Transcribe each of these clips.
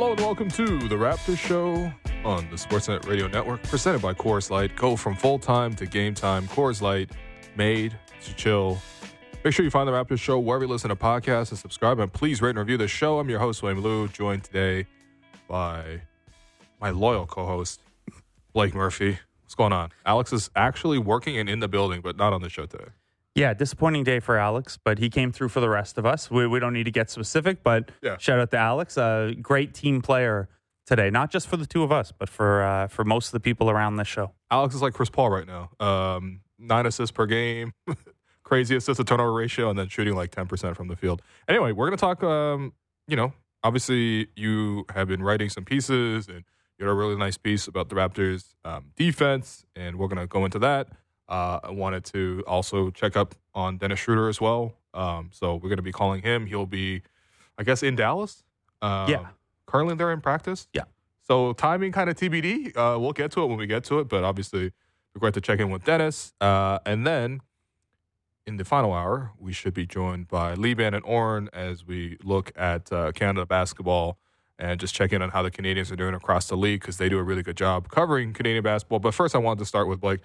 Hello and welcome to the Raptors Show on the Sportsnet Radio Network, presented by Coors Light. Go from full time to game time. Coors Light, made to chill. Make sure you find the Raptors Show wherever you listen to podcasts and subscribe. And please rate and review the show. I'm your host, Wayne Lou, joined today by my loyal co-host, Blake Murphy. What's going on? Alex is actually working and in the building, but not on the show today. Yeah, disappointing day for Alex, but he came through for the rest of us. We, we don't need to get specific, but Yeah. shout out to Alex, a great team player today, not just for the two of us, but for uh, for most of the people around this show. Alex is like Chris Paul right now. Um, nine assists per game, crazy assist to turnover ratio, and then shooting like 10% from the field. Anyway, we're going to talk, um, you know, obviously you have been writing some pieces and you had a really nice piece about the Raptors um, defense, and we're going to go into that. Uh, I wanted to also check up on Dennis Schröder as well. Um, so we're going to be calling him. He'll be, I guess, in Dallas. Um, Yeah. Currently, they're in practice. Yeah. So timing kind of TBD. Uh, we'll get to it when we get to it, but obviously we're going to check in with Dennis. Uh, and then in the final hour, we should be joined by Libaan and Oren as we look at uh, Canada basketball and just check in on how the Canadians are doing across the league because they do a really good job covering Canadian basketball. But first, I wanted to start with Blake.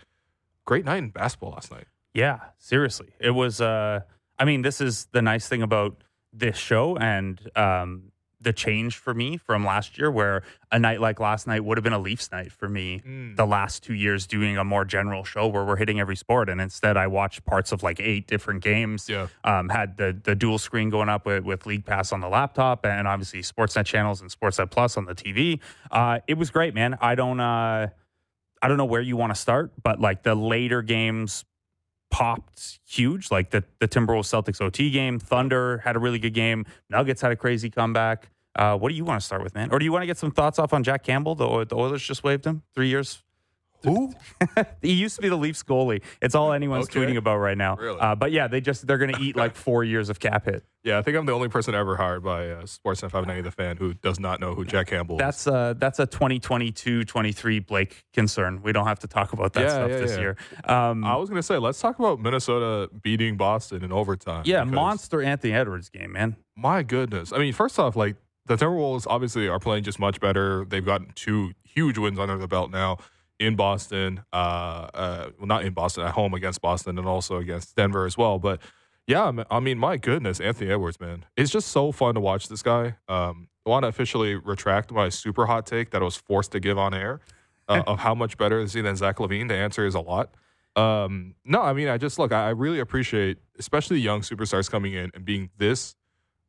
Great night in basketball last night. Yeah, seriously, it was. Uh, I mean, this is the nice thing about this show and um, the change for me from last year, where a night like last night would have been a Leafs night for me. The last two years doing a more general show where we're hitting every sport, and instead I watched parts of like eight different games. Yeah. um, had the the dual screen going up with, with League Pass on the laptop, and obviously Sportsnet channels and Sportsnet Plus on the TV. Uh, it was great, man. I don't. Uh, I don't know where you want to start, but like the later games popped huge. Like the the Timberwolves Celtics OT game, Thunder had a really good game. Nuggets had a crazy comeback. Uh, what do you want to start with, man? Or do you want to get some thoughts off on Jack Campbell? The, the Oilers just waived him three years. Who? He used to be the Leafs goalie. It's all anyone's Okay. tweeting about right now. Really? Uh, but yeah, they just they're going to eat like four years of cap hit. Yeah, I think I'm the only person ever hired by uh, Sportsnet 590 The Fan who does not know who Jack Campbell is. That's uh that's a 2022-23 Blake concern. We don't have to talk about that Yeah, stuff yeah, this yeah. year. Um, I was going to say, let's talk about Minnesota beating Boston in overtime. yeah, monster Anthony Edwards game, man. My goodness. I mean, first off, like the Timberwolves obviously are playing just much better. They've gotten two huge wins under the belt now in Boston. Uh, uh, well, not in Boston, at home against Boston and also against Denver as well. But yeah, I mean, my goodness, Anthony Edwards, man, it's just so fun to watch this guy. Um, I want to officially retract my super hot take that I was forced to give on air uh, of how much better is he than Zach LaVine. The answer is a lot. Um, no, I mean, I just look, I really appreciate, especially young superstars coming in and being this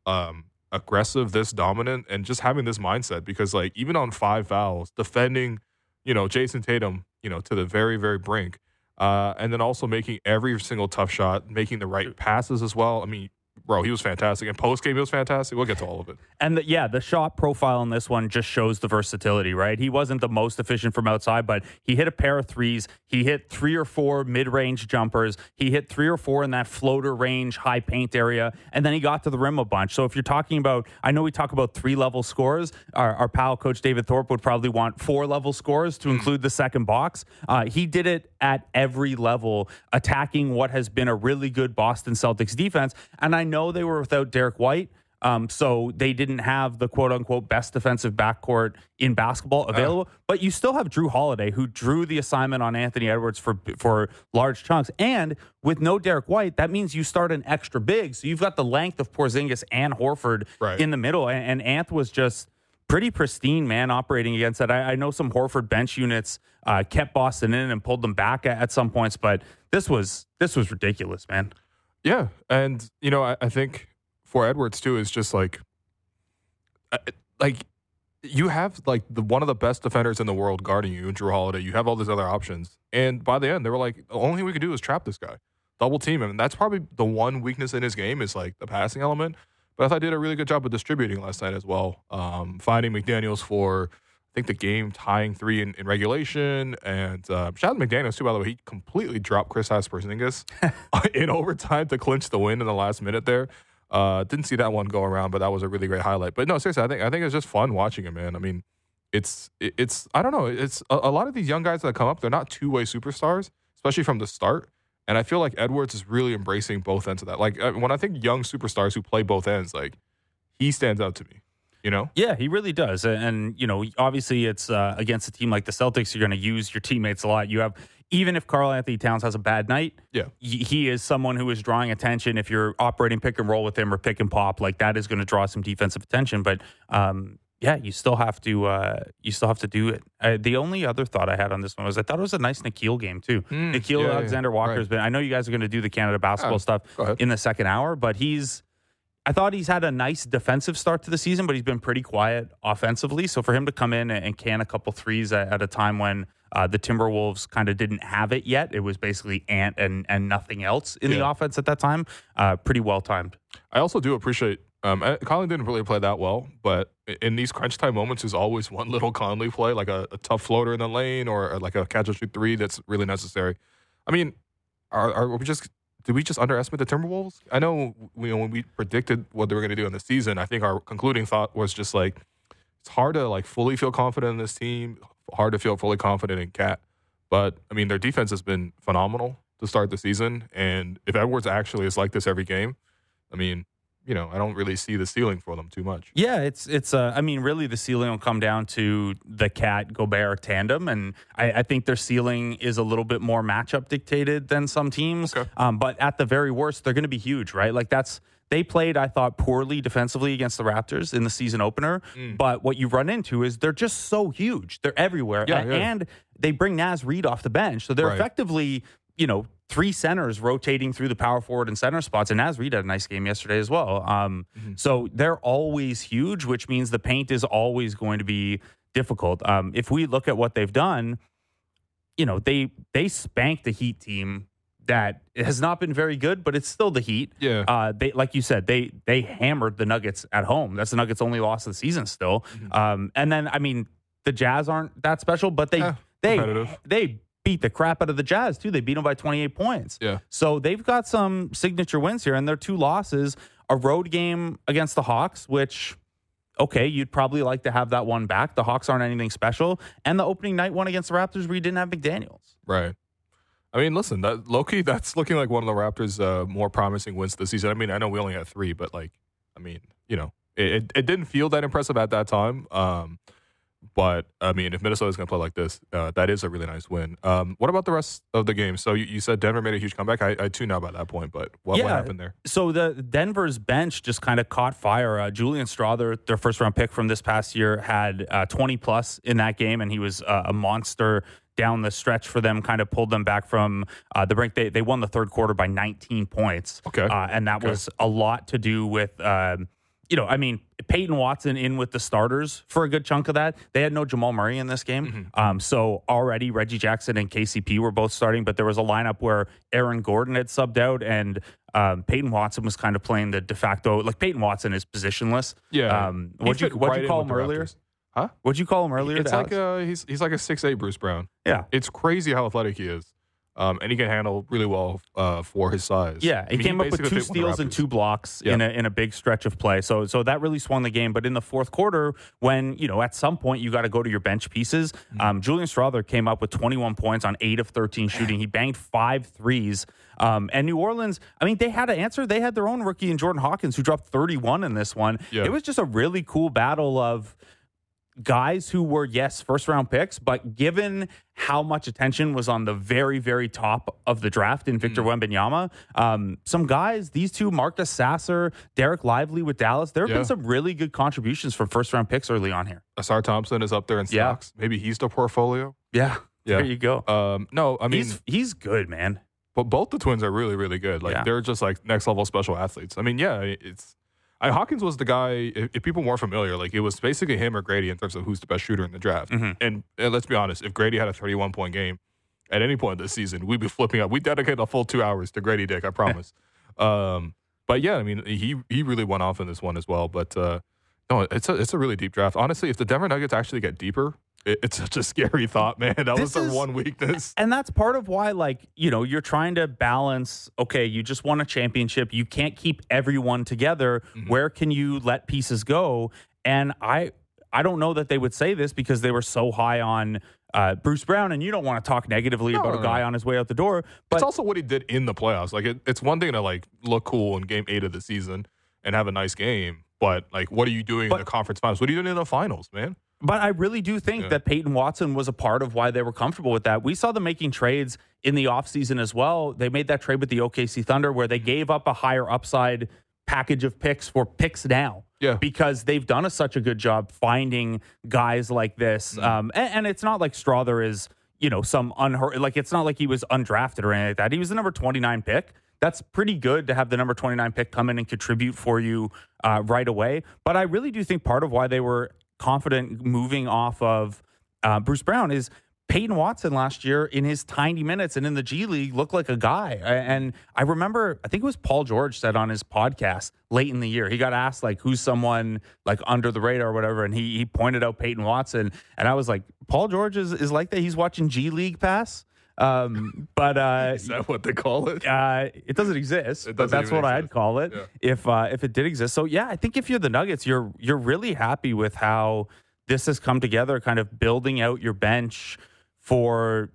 um, aggressive, this dominant, and just having this mindset. Because like even on five fouls, defending, you know, Jayson Tatum, you know, to the very very brink, uh, and then also making every single tough shot, making the right passes as well. I mean, bro, he was fantastic, and post game he was fantastic. We'll get to all of it. And the, yeah, the shot profile in this one just shows the versatility, right? He wasn't the most efficient from outside, but he hit a pair of threes. He hit three or four mid range jumpers. He hit three or four in that floater range, high paint area. And then he got to the rim a bunch. So if you're talking about, I know we talk about three level scores. Our, our pal, Coach David Thorpe, would probably want four level scores to include the second box. Uh, he did it at every level, attacking what has been a really good Boston Celtics defense. And I know they were without Derrick White. Um, so they didn't have the quote unquote best defensive backcourt in basketball available, but you still have Jrue Holiday who drew the assignment on Anthony Edwards for for large chunks. And with no Derrick White, that means you start an extra big. So you've got the length of Porzingis and Horford Right. in the middle. And, and Anth was just pretty pristine, man, operating against that. I, I know some Horford bench units uh, kept Boston in and pulled them back at, at some points, but this was this was ridiculous, man. Yeah, and you know, I, I think for Edwards too is just like, like you have like the one of the best defenders in the world guarding you, Jrue Holiday. You have all these other options, and by the end, they were like, the only thing we could do is trap this guy, double team him, and that's probably the one weakness in his game is like the passing element. But I thought he did a really good job of distributing last night as well, um, finding McDaniel's for. I think the game tying three in, in regulation, and uh, shout out to McDaniel's too. By the way, he completely dropped Chris Porzingis in overtime to clinch the win in the last minute there. Uh, didn't see that one go around, but that was a really great highlight. But no, seriously, I think I think it's just fun watching him, man. I mean, it's it- it's I don't know, it's a, a lot of these young guys that come up, they're not two way superstars, especially from the start. And I feel like Edwards is really embracing both ends of that. Like uh, when I think young superstars who play both ends, like he stands out to me. You know, Yeah, he really does. And, you know, obviously it's uh, against a team like the Celtics, you're going to use your teammates a lot. You have, even if Karl-Anthony Towns has a bad night, yeah, he is someone who is drawing attention. If you're operating pick and roll with him or pick and pop, like that is going to draw some defensive attention. But, um, yeah, you still have to uh, you still have to do it. Uh, the only other thought I had on this one was I thought it was a nice Nickeil game too. Mm, Nickeil yeah, yeah, Alexander Walker right. has been. I know you guys are going to do the Canada basketball Ah, stuff in the second hour, but he's. I thought he's had a nice defensive start to the season, but he's been pretty quiet offensively. So for him to come in and can a couple threes at, a time when uh, the Timberwolves kind of didn't have it yet, it was basically Ant and and nothing else in the offense at that time. Uh, pretty well timed. I also do appreciate. Um, uh, Conley didn't really play that well, but in these crunch time moments, there's always one little Conley play, like a, a tough floater in the lane or, or like a catch and shoot three that's really necessary. I mean, are, are we just did we just underestimate the Timberwolves? I know when we predicted what they were going to do in the season, I think our concluding thought was just like it's hard to like fully feel confident in this team, hard to feel fully confident in Cat. But I mean, their defense has been phenomenal to start the season, and if Edwards actually is like this every game, I mean, you know, I don't really see the ceiling for them too much. Yeah, it's it's. Uh, I mean, really, the ceiling will come down to the Cat Gobert tandem, and I, I think their ceiling is a little bit more matchup dictated than some teams. Okay. Um, but at the very worst, they're going to be huge, right? Like that's they played, I thought, poorly defensively against the Raptors in the season opener. Mm. But what you run into is they're just so huge. They're everywhere, Yeah, A- yeah. and they bring Naz Reid off the bench, so they're Right. effectively, you know. Three centers rotating through the power forward and center spots, and Naz Reid had a nice game yesterday as well. Um, Mhm. so they're always huge, which means the paint is always going to be difficult. Um, if we look at what they've done, you know, they they spanked the Heat team that has not been very good, but it's still the Heat. Yeah. Uh, they like you said, they they hammered the Nuggets at home. That's the Nuggets' only loss of the season still. Um, and then I mean, the Jazz aren't that special, but they Yeah, they they beat the crap out of the Jazz too. They beat them by 28 points. Yeah. So they've got some signature wins here, and their two losses, a road game against the Hawks, which okay, you'd probably like to have that one back. The Hawks aren't anything special, and the opening night one against the Raptors where you didn't have McDaniels. Right. I mean, listen, that Loki, that's looking like one of the Raptors' uh, more promising wins this season. I mean, I know we only had three, but like, I mean, you know, it, it, it didn't feel that impressive at that time. Um, but I mean, if Minnesota's going to play like this, uh, that is a really nice win. Um, what about the rest of the game? So you, you said Denver made a huge comeback. I, I tuned out by that point, but what, what happened there? So the Denver's bench just kind of caught fire. Uh, Julian Strawther, their first round pick from this past year, had uh, 20 plus in that game, and he was uh, a monster down the stretch for them. Kind of pulled them back from uh, the brink. They they won the third quarter by 19 points. Okay. uh, and that Okay. was a lot to do with. Um, you know, I mean, Peyton Watson in with the starters for a good chunk of that. They had no Jamal Murray in this game. Um, so already Reggie Jackson and KCP were both starting, but there was a lineup where Aaron Gordon had subbed out and um, Peyton Watson was kind of playing the de facto. Like Peyton Watson is positionless. Yeah. Um, what'd you, what'd right you call him earlier? Huh? What'd you call him earlier? It's like Alex? uh, he's he's like a six eight Bruce Brown. yeah. It's crazy how athletic he is, um, and he can handle really well uh, for his size. Yeah, I he mean, came up with two fit one of the steals and two blocks Yeah. in a in a big stretch of play. So so that really swung the game. But in the fourth quarter, when you know at some point you got to go to your bench pieces, Mm-hmm. um, Julian Strawther came up with 21 points on eight of 13 shooting. He banged five threes. Um, and New Orleans, I mean, they had to answer. They had their own rookie in Jordan Hawkins who dropped 31 in this one. Yeah. It was just a really cool battle of guys who were yes first round picks but given how much attention was on the very very top of the draft in Victor Mm. Wembanyama um, some guys these two Marcus Sasser Derek Lively with Dallas there have Yeah. been some really good contributions from first round picks early on here Ausar Thompson is up there in Yeah. stocks. Maybe he's the portfolio. yeah Yeah. there you go Um, no, I mean, he's he's good man but both the twins are really, really good. Like Yeah. they're just like next level special athletes. I mean, yeah, it's. I, Hawkins was the guy. If, if people weren't familiar, like it was basically him or Gradey in terms of who's the best shooter in the draft. Mhm. And, and let's be honest, if Gradey had a 31 point game at any point this season, we'd be flipping up. We dedicate a full two hours to Gradey Dick, I promise. um, but yeah, I mean, he he really went off in this one as well. But uh, no, it's a it's a really deep draft. Honestly, if the Denver Nuggets actually get deeper, it's such a scary thought, man. That was their is- one weakness. And that's part of why, like, you know, you're trying to balance, okay, you just won a championship. You can't keep everyone together. Mm-hmm. Where can you let pieces go? And I I don't know that they would say this because they were so high on uh, Bruce Brown, and you don't want to talk negatively No, about no, a guy no. on his way out the door. But it's also what he did in the playoffs. Like it, it's one thing to like look cool in game eight of the season and have a nice game, But like, what are you doing But- in the conference finals? What are you doing in the finals, man? But I really do think Yeah. that Peyton Watson was a part of why they were comfortable with that. We saw them making trades in the offseason as well. They made that trade with the OKC Thunder where they gave up a higher upside package of picks for picks now. Yeah. Because they've done a, such a good job finding guys like this. Mm-hmm. Um, and, and it's not like Strawther is, you know, some unheard, like it's not like he was undrafted or anything like that. He was the number 29 pick. That's pretty good to have the number 29 pick come in and contribute for you uh, right away. But I really do think part of why they were confident moving off of uh, Bruce Brown is Peyton Watson last year in his tiny minutes and in the G League looked like a guy. And I remember, I think it was Paul George said on his podcast late in the year, he got asked like who's someone like under the radar or whatever, and he he pointed out Peyton Watson, and I was like, Paul George is is like that. He's watching G League pass. Um, but uh, Is that what they call it? uh, it doesn't exist. It but doesn't that's even what I'd call it Yeah. if uh, if it did exist. So yeah, I think if you're the Nuggets, you're you're really happy with how this has come together, kind of building out your bench for.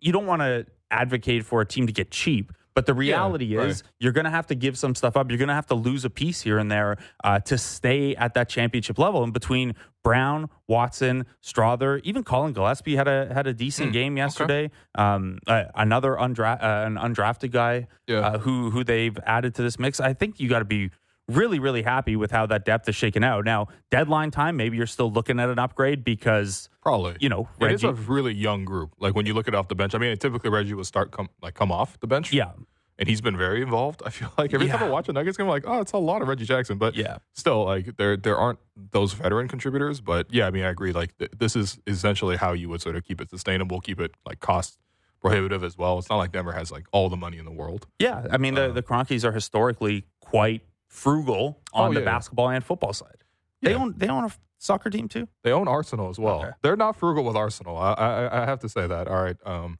You don't want to advocate for a team to get cheap. But the reality right. is, you're going to have to give some stuff up. You're going to have to lose a piece here and there uh, to stay at that championship level. And between Brown, Watson, Strawther, even Collin Gillespie had a had a decent Hmm, game yesterday. Um, uh, another undra- uh, an undrafted guy Yeah. uh, who who they've added to this mix. I think you got to be really really happy with how that depth is shaken out. Now deadline time, maybe you're still looking at an upgrade because Probably. you know It is a really young group. Like when you look at it off the bench, I mean, typically Reggie would start come like come off the bench. yeah, and he's been very involved. I feel like every time I watch a Nuggets game, I'm like, oh, it's a lot of Reggie Jackson. But yeah, still, like there there aren't those veteran contributors. But yeah, I mean, I agree. Like th- this is essentially how you would sort of keep it sustainable, keep it like cost prohibitive as well. It's not like Denver has like all the money in the world. yeah. I mean the Uh, the Kroenkes are historically quite frugal on Oh, the yeah. basketball and football side. They own they own a soccer team too. They own Arsenal as well. Okay. They're not frugal with Arsenal. I, I I have to say that. All right. Um,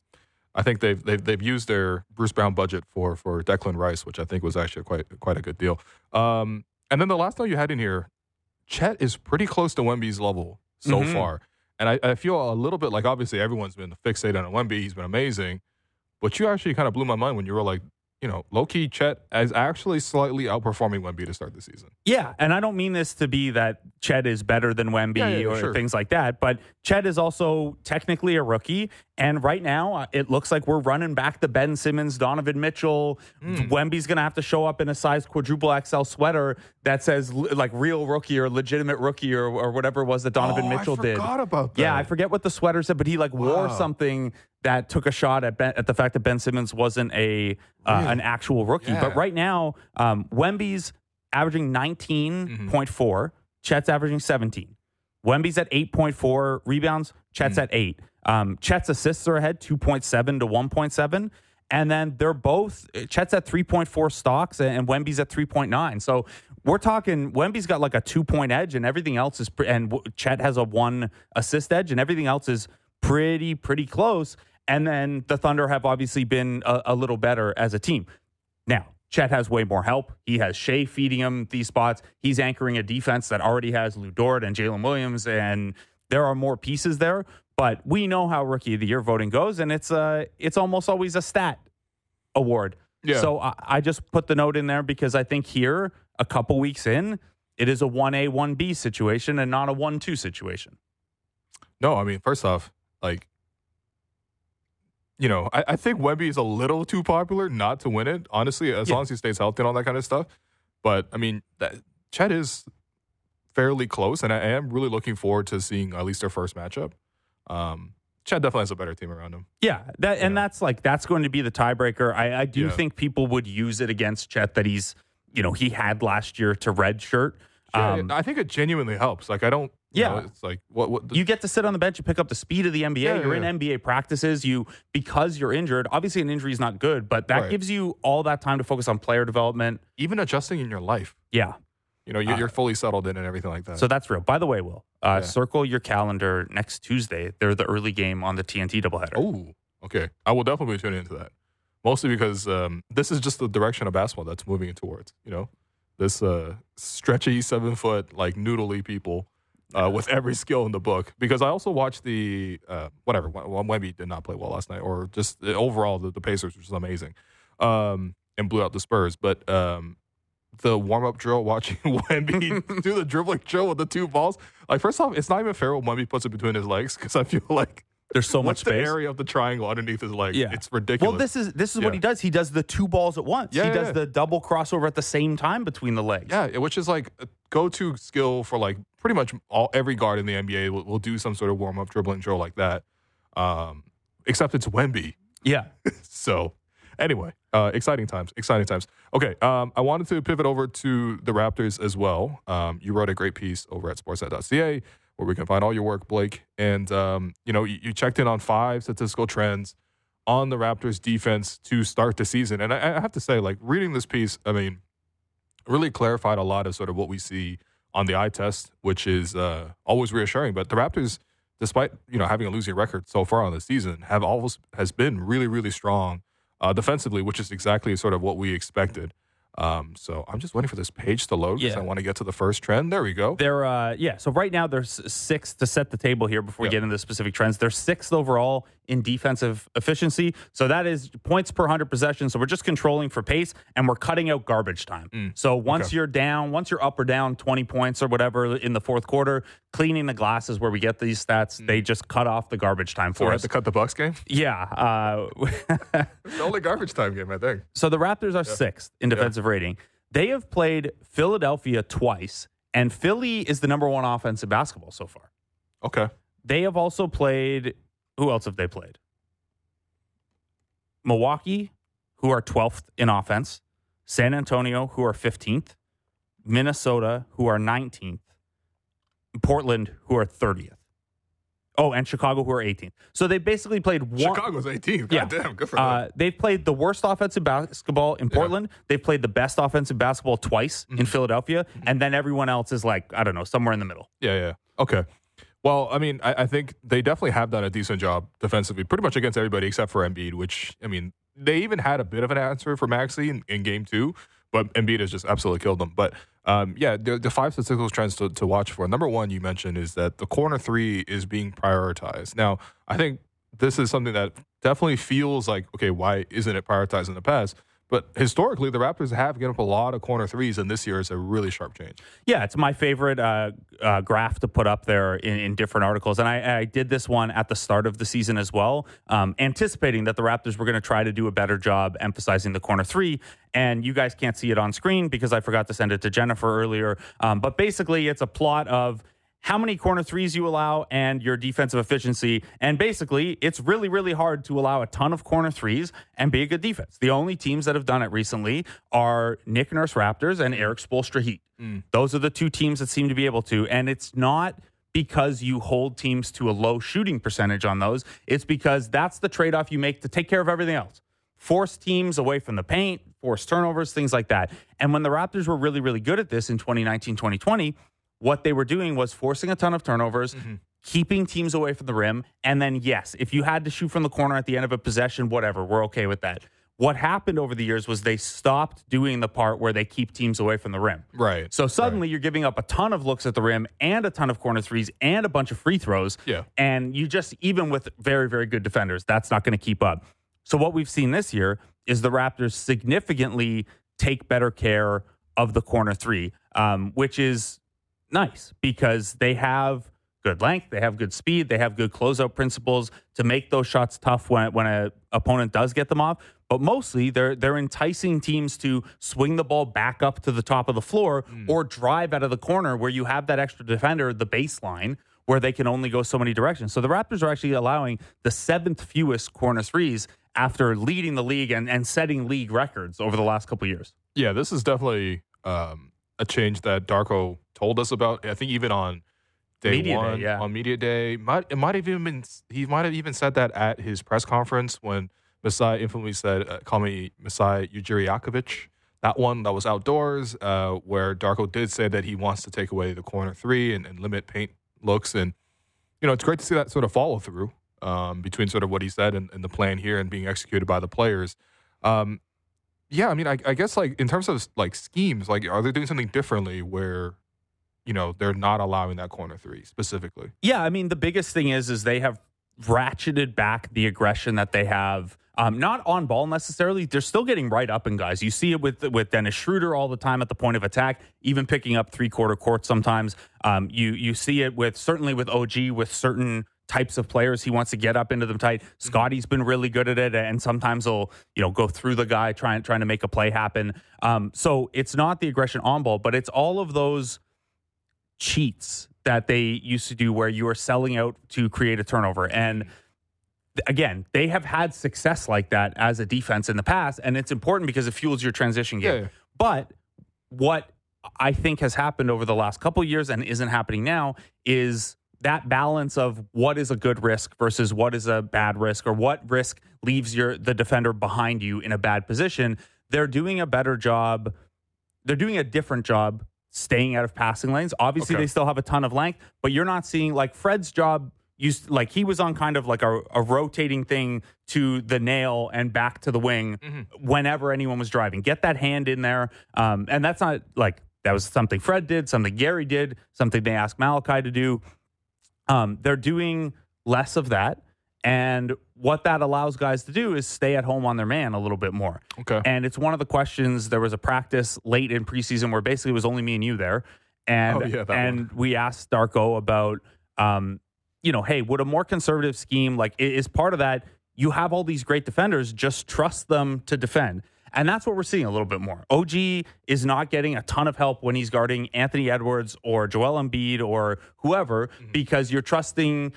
I think they've they've they've used their Bruce Brown budget for for Declan Rice, which I think was actually quite quite a good deal. Um, and then the last note you had in here, Chet is pretty close to Wemby's level so Mhm. far, and I, I feel a little bit like obviously everyone's been fixated on Wemby. He's been amazing, but you actually kind of blew my mind when you were like, you know, low key Chet is actually slightly outperforming Wemby to start the season. Yeah, and I don't mean this to be that Chet is better than Wemby Yeah, yeah, or sure. things like that, but Chet is also technically a rookie, and right now uh, it looks like we're running back the Ben Simmons, Donovan Mitchell. Hmm. Wemby's going to have to show up in a size quadruple XL sweater that says like real rookie or legitimate rookie or, or whatever it was that Donovan Oh, Mitchell I did. about that. Yeah, I forget what the sweater said, but he like wore something that took a shot at ben, at the fact that Ben Simmons wasn't a uh, Really? an actual rookie. But right now, um, Wemby's averaging 19.4, Chet's averaging 17. Wemby's at 8.4 rebounds, Chet's at 8. Um, Chet's assists are ahead 2.7 to 1.7. And then they're both, Chet's at 3.4 stocks and Wemby's at 3.9. So we're talking, Wemby's got like a two point edge and everything else is, pre- and Chet has a one assist edge and everything else is pretty, pretty close. And then the Thunder have obviously been a, a little better as a team. Now, Chet has way more help. He has Shai feeding him these spots. He's anchoring a defense that already has Lu Dort and Jalen Williams, and there are more pieces there. But we know how Rookie of the Year voting goes, and it's uh, it's almost always a stat award. Yeah. So I, I just put the note in there because I think here, a couple weeks in, it is a one A one B situation and not a one two situation. No, I mean, first off, like, you know, I, I think Wemby is a little too popular not to win it. Honestly, as Yeah. long as he stays healthy and all that kind of stuff. But I mean, that, Chet is fairly close, and I am really looking forward to seeing at least their first matchup. Um, Chet definitely has a better team around him. Yeah, that and that's like that's going to be the tiebreaker. I, I do Yeah. think people would use it against Chet that he's you know he had last year to red shirt. Yeah, Um, I think it genuinely helps. Like, I don't. You Yeah. know, it's like what what the, you get to sit on the bench and pick up the speed of the NBA. Yeah, you're yeah. in NBA practices. You because you're injured. Obviously, an injury is not good, but that Right. gives you all that time to focus on player development. even adjusting in your life. Yeah, You know, you're, Uh, you're fully settled in and everything like that. so that's real. By the way, Will uh, circle your calendar next Tuesday. They're the early game on the TNT doubleheader. Oh, okay. I will definitely be tuning into that. Mostly because um, this is just the direction of basketball that's moving it towards. You know, this uh, stretchy seven foot like noodly people uh, with every skill in the book. Because I also watched the uh, whatever. Well, Wemby did not play well last night, or just uh, overall the, the Pacers, which is amazing, um, and blew out the Spurs. But um, the warm up drill, watching Wemby do the dribbling drill with the two balls. Like, first off, it's not even fair when Wemby puts it between his legs because I feel like There's so much what's the space. area of the triangle underneath his leg? Yeah. it's ridiculous. Well, this is this is Yeah. what he does. He does the two balls at once. Yeah, he yeah, does yeah. the double crossover at the same time between the legs. Yeah, which is like a go-to skill for like pretty much all every guard in the NBA will, will do some sort of warm-up dribbling drill like that. Um, except it's Wemby. Yeah. So, anyway, uh, exciting times, exciting times. Okay, um, I wanted to pivot over to the Raptors as well. Um, you wrote a great piece over at sportsnet.ca where we can find all your work, Blake. And, um, you know, you, you checked in on five statistical trends on the Raptors defense to start the season. And I, I have to say, like, reading this piece, I mean, really clarified a lot of sort of what we see on the eye test, which is uh, always reassuring. But the Raptors, despite you know having a losing record so far on the season, have always has been really really strong uh, defensively, which is exactly sort of what we expected. Um, so I'm just waiting for this page to load because Yeah. I want to get to the first trend. There we go. They're uh yeah, so right now there's sixth to set the table here before we Yeah. get into the specific trends. They're sixth overall in defensive efficiency. So that is points per hundred possession. So we're just controlling for pace and we're cutting out garbage time. Mm. So once Okay. you're down, once you're up or down 20 points or whatever in the fourth quarter, cleaning the glasses where we get these stats, they just cut off the garbage time Mm. So for had us. to cut the Bucks game. yeah. Uh, It's the only garbage time game, I think. So the Raptors are sixth in defensive rating. They have played Philadelphia twice, and Philly is the number one offense in basketball so far. Okay. They have also played. Who else have they played? Milwaukee, who are 12th in offense, San Antonio, who are 15th, Minnesota, who are 19th, Portland, who are 30th. Oh, and Chicago, who are 18th. So they basically played one. Chicago's 18th. God Yeah. damn, good for them. Uh, they've played the worst offensive basketball in Portland. They've played the best offensive basketball twice Mm-hmm. in Philadelphia, and then everyone else is like I don't know, somewhere in the middle. Yeah, yeah. Okay. Well, I mean, I, I think they definitely have done a decent job defensively, pretty much against everybody except for Embiid, which, I mean, they even had a bit of an answer for Maxi in, in game two, but Embiid has just absolutely killed them. But um, yeah, the, the five statistical trends to, to watch for. Number one, you mentioned, is that the corner three is being prioritized. Now, I think this is something that definitely feels like, okay, why isn't it prioritized in the past? But historically, the Raptors have given up a lot of corner threes, and this year is a really sharp change. Yeah, it's my favorite uh, uh, graph to put up there in, in different articles. And I, I did this one at the start of the season as well, um, anticipating that the Raptors were going to try to do a better job emphasizing the corner three. And you guys can't see it on screen because I forgot to send it to Jennifer earlier. Um, but basically, it's a plot of how many corner threes you allow and your defensive efficiency. And basically, it's really, really hard to allow a ton of corner threes and be a good defense. The only teams that have done it recently are Nick Nurse Raptors and Erik Spoelstra Heat. Mm. Those are the two teams that seem to be able to. And it's not because you hold teams to a low shooting percentage on those, it's because that's the trade off you make to take care of everything else. Force teams away from the paint, force turnovers, things like that. And when the Raptors were really, really good at this in 2019, 2020, what they were doing was forcing a ton of turnovers, keeping teams away from the rim. And then, yes, if you had to shoot from the corner at the end of a possession, whatever, we're okay with that. What happened over the years was they stopped doing the part where they keep teams away from the rim. Right. So suddenly you're giving up a ton of looks at the rim and a ton of corner threes and a bunch of free throws. Yeah. And you just, even with very, very good defenders, that's not going to keep up. So what we've seen this year is the Raptors significantly take better care of the corner three, um, which is nice because they have good length, they have good speed, they have good closeout principles to make those shots tough when when a opponent does get them off. But mostly they're they're enticing teams to swing the ball back up to the top of the floor or drive out of the corner where you have that extra defender, the baseline, where they can only go so many directions. So the Raptors are actually allowing the seventh fewest corner threes after leading the league and, and setting league records over the last couple years. Yeah, this is definitely um, a change that Darko told us about. I think even on day Media day, one, yeah. on media day, might it might have even been he might have even said that at his press conference when Masai infamously said, uh, "Call me Masai Ujiriakovic." That one that was outdoors, uh, where Darko did say that he wants to take away the corner three and, and limit paint looks, and you know it's great to see that sort of follow through um, between sort of what he said and, and the plan here and being executed by the players. Um, yeah, I mean, I, I guess like in terms of like schemes, like are they doing something differently where, you know, they're not allowing that corner three specifically? Yeah, I mean the biggest thing is is they have ratcheted back the aggression that they have. Um, not on ball necessarily. They're still getting right up in guys. You see it with with Dennis Schröder all the time at the point of attack, even picking up three quarter court sometimes. Um, you you see it with certainly with OG with certain types of players he wants to get up into them tight. Scottie's been really good at it, and sometimes he'll you know go through the guy trying trying to make a play happen. Um, so it's not the aggression on ball, but it's all of those cheats that they used to do where you are selling out to create a turnover and again, they have had success like that as a defense in the past, and it's important because it fuels your transition game. Yeah. But what I think has happened over the last couple years and isn't happening now is that balance of what is a good risk versus what is a bad risk or what risk leaves your the defender behind you in a bad position. They're doing a better job. They're doing a different job staying out of passing lanes. Obviously, Okay. they still have a ton of length, but you're not seeing like Fred's job used like he was on kind of like a, a rotating thing to the nail and back to the wing whenever anyone was driving. Get that hand in there. Um, and that's not like that was something Fred did, something Gary did, something they asked Malachi to do. Um, they're doing less of that. And what that allows guys to do is stay at home on their man a little bit more. Okay. And it's one of the questions. There was a practice late in preseason where basically it was only me and you there. And Oh, yeah, and we asked Darko about um, you know, hey, would a more conservative scheme like is part of that? You have all these great defenders, just trust them to defend. And that's what we're seeing a little bit more. OG is not getting a ton of help when he's guarding Anthony Edwards or Joel Embiid or whoever because you're trusting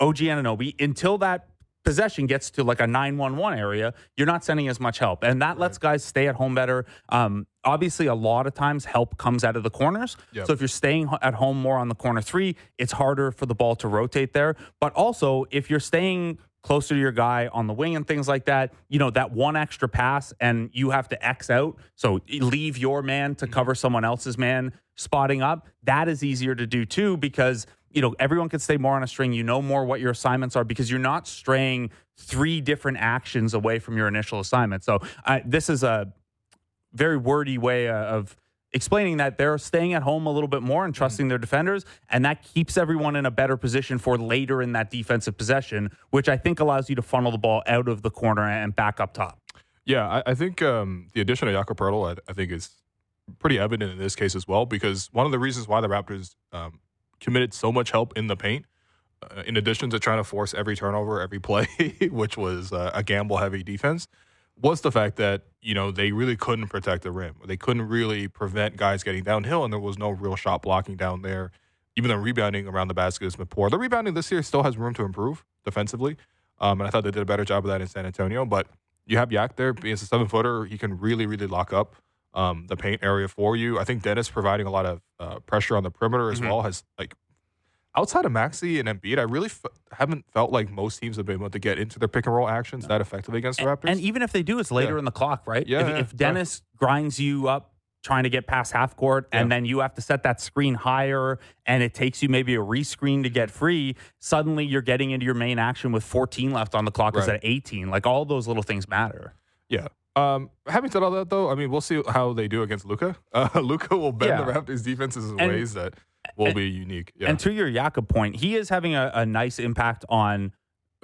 OG Anunoby until that possession gets to like a 911 area, you're not sending as much help. And that lets guys stay at home better. Um, obviously, a lot of times help comes out of the corners. Yep. So if you're staying at home more on the corner three, it's harder for the ball to rotate there. But also, if you're staying closer to your guy on the wing and things like that, you know, that one extra pass and you have to X out. So leave your man to cover someone else's man spotting up. That is easier to do too because you know everyone can stay more on a string you know more what your assignments are because you're not straying three different actions away from your initial assignment so uh, this is a very wordy way uh, of explaining that they're staying at home a little bit more and trusting their defenders and that keeps everyone in a better position for later in that defensive possession which i think allows you to funnel the ball out of the corner and back up top. Yeah, I, I think um, the addition of Jakob Poeltl, I, I think, is pretty evident in this case as well because one of the reasons why the Raptors um, committed so much help in the paint, uh, in addition to trying to force every turnover, every play, which was uh, a gamble-heavy defense, was the fact that you know they really couldn't protect the rim. They couldn't really prevent guys getting downhill, and there was no real shot blocking down there. Even though rebounding around the basket has been poor. The rebounding this year still has room to improve defensively, um, and I thought they did a better job of that in San Antonio. But you have Yak there, being a seven footer, he can really, really lock up um, the paint area for you. I think Dennis providing a lot of uh, pressure on the perimeter as Mhm. well has like outside of Maxi and Embiid, I really f- haven't felt like most teams have been able to get into their pick and roll actions that effectively against the Raptors. And even if they do, it's later Yeah. in the clock, right? Yeah, if, yeah, if Dennis grinds you up trying to get past half court, and Yeah. then you have to set that screen higher, and it takes you maybe a rescreen to get free. Suddenly, you're getting into your main action with 14 left on the clock instead of 18. Like all those little things matter. yeah. Um, having said all that, though, I mean, we'll see how they do against Luka. Uh, Luka will bend Yeah. the Raptors' defenses in And- ways that will and- be unique. Yeah. And to your Jakob point, he is having a, a nice impact on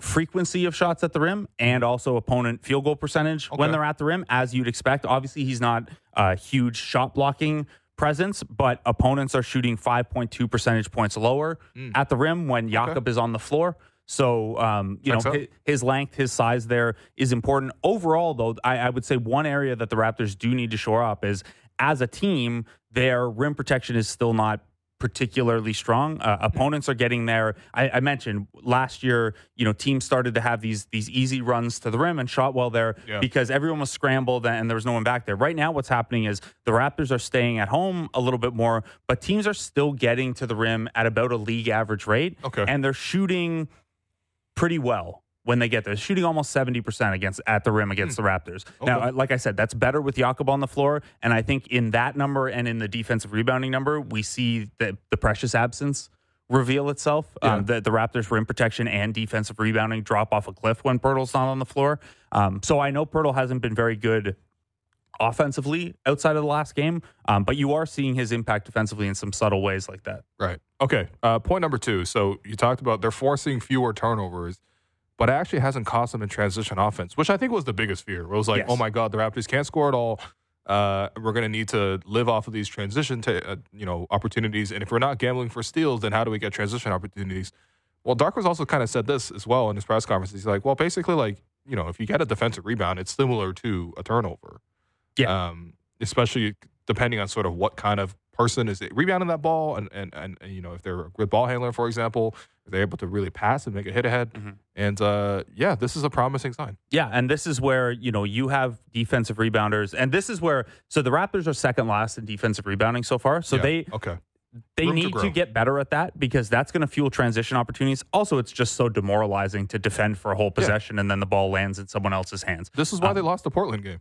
frequency of shots at the rim and also opponent field goal percentage when they're at the rim, as you'd expect. Obviously, he's not a huge shot blocking presence, but opponents are shooting 5.2 percentage points lower Mm. at the rim when Jakob is on the floor. So, um, you know, his, his length, his size there is important. Overall, though, I, I would say one area that the Raptors do need to shore up is as a team, their rim protection is still not particularly strong. Uh, opponents are getting there. I, I mentioned last year, you know, teams started to have these these easy runs to the rim and shot well there Yeah. because everyone was scrambled and there was no one back there. Right now, what's happening is the Raptors are staying at home a little bit more, but teams are still getting to the rim at about a league average rate, Okay. and they're shooting pretty well. When they get there, shooting almost seventy percent against at the rim against the Raptors. Now, Okay. uh, like I said, that's better with Jakob on the floor, and I think in that number and in the defensive rebounding number, we see the the precious absence reveal itself. Um, the, the Raptors rim protection and defensive rebounding drop off a cliff when Poeltl's not on the floor. Um, so I know Pirtle hasn't been very good offensively outside of the last game, um, but you are seeing his impact defensively in some subtle ways like that. Right. Okay. Uh, point number two. So you talked about they're forcing fewer turnovers, but it actually hasn't cost them in transition offense, which I think was the biggest fear. It was like, Yes. oh my god, the Raptors can't score at all. Uh, we're going to need to live off of these transition, uh, you know, opportunities. And if we're not gambling for steals, then how do we get transition opportunities? Well, Dark was also kind of said this as well in his press conference. He's like, well, basically, like you know, if you get a defensive rebound, it's similar to a turnover. Yeah. Um, especially depending on sort of what kind of person is rebounding that ball, and and and, and you know, if they're a good ball handler, for example, they're able to really pass and make a hit ahead. Mhm. And uh, yeah, this is a promising sign. Yeah, and this is where you know you have defensive rebounders, and this is where so the Raptors are second last in defensive rebounding so far. So Yeah. they okay. they Room need to, grow. get better at that because that's going to fuel transition opportunities. Also, it's just so demoralizing to defend for a whole possession and then the ball lands in someone else's hands. This is why Um, they lost the Portland game.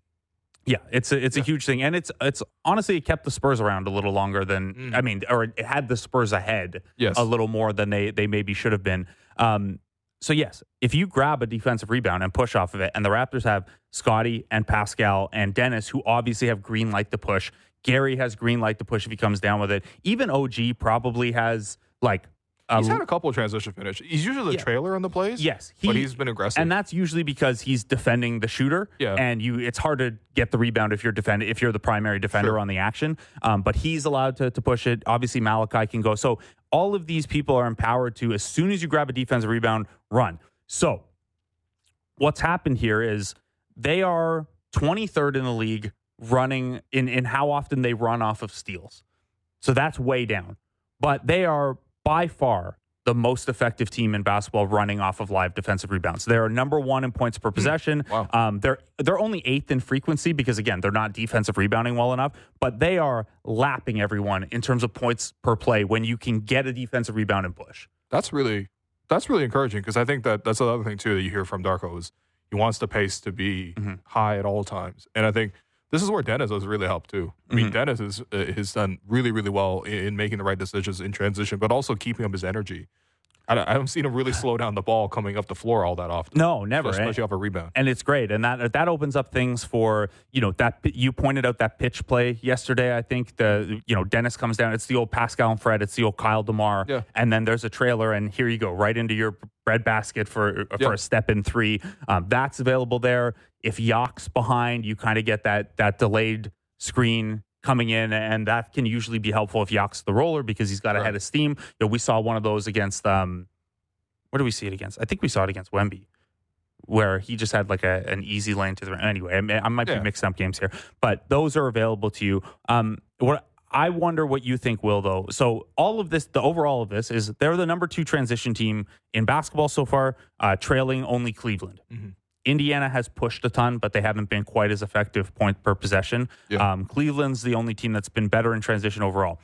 Yeah, it's a, it's a huge thing, and it's it's honestly it kept the Spurs around a little longer than Mm. I mean, or it had the Spurs ahead Yes. a little more than they they maybe should have been. Um, so yes, if you grab a defensive rebound and push off of it, and the Raptors have Scottie and Pascal and Dennis, who obviously have green light to push. Gary has green light to push if he comes down with it. Even OG probably has like a He's had a couple of transition finish. He's usually the Yeah. trailer on the plays. Yes, but he- he's been aggressive. and that's usually because he's defending the shooter. Yeah. and you it's hard to get the rebound if you're defend if you're the primary defender Sure. on the action. Um, but he's allowed to to push it. Obviously, Malachi can go. So all of these people are empowered to as soon as you grab a defensive rebound, run. So what's happened here is they are 23rd in the league running in in how often they run off of steals. So that's way down. But they are by far the most effective team in basketball running off of live defensive rebounds. They're number one in points per possession. Wow. Um, they're they're only eighth in frequency because again they're not defensive rebounding well enough, but they are lapping everyone in terms of points per play when you can get a defensive rebound and push. that's really that's really encouraging because I think that that's another thing too that you hear from Darko is he wants the pace to be Mhm. high at all times, and I think this is where Dennis has really helped too. I mean, Mhm. Dennis is, uh, has done really really well in, in making the right decisions in transition, but also keeping up his energy. I, don't- I haven't seen him really slow down the ball coming up the floor all that often. No, never. especially off a rebound. and it's great and that that opens up things for you know that you pointed out that pitch play yesterday i think the you know dennis comes down it's the old pascal and fred it's the old kyle demar Yeah. and then there's a trailer and here you go right into your bread basket for for Yeah. a step in three um, that's available there if Yock's behind you kind of get that that delayed screen coming in and that can usually be helpful if Yock's the roller because he's got a head of steam you know, we saw one of those against um where do we see it against i think we saw it against wemby where he just had like a, an easy lane to the anyway. I, I might Yeah. be mixing up games here, but those are available to you. Um, what I wonder what you think, Will, though. So all of this, the overall of this is they're the number two transition team in basketball so far, uh, trailing only Cleveland. Mhm. Indiana has pushed a ton, but they haven't been quite as effective point per possession. Yeah. Um, Cleveland's the only team that's been better in transition overall.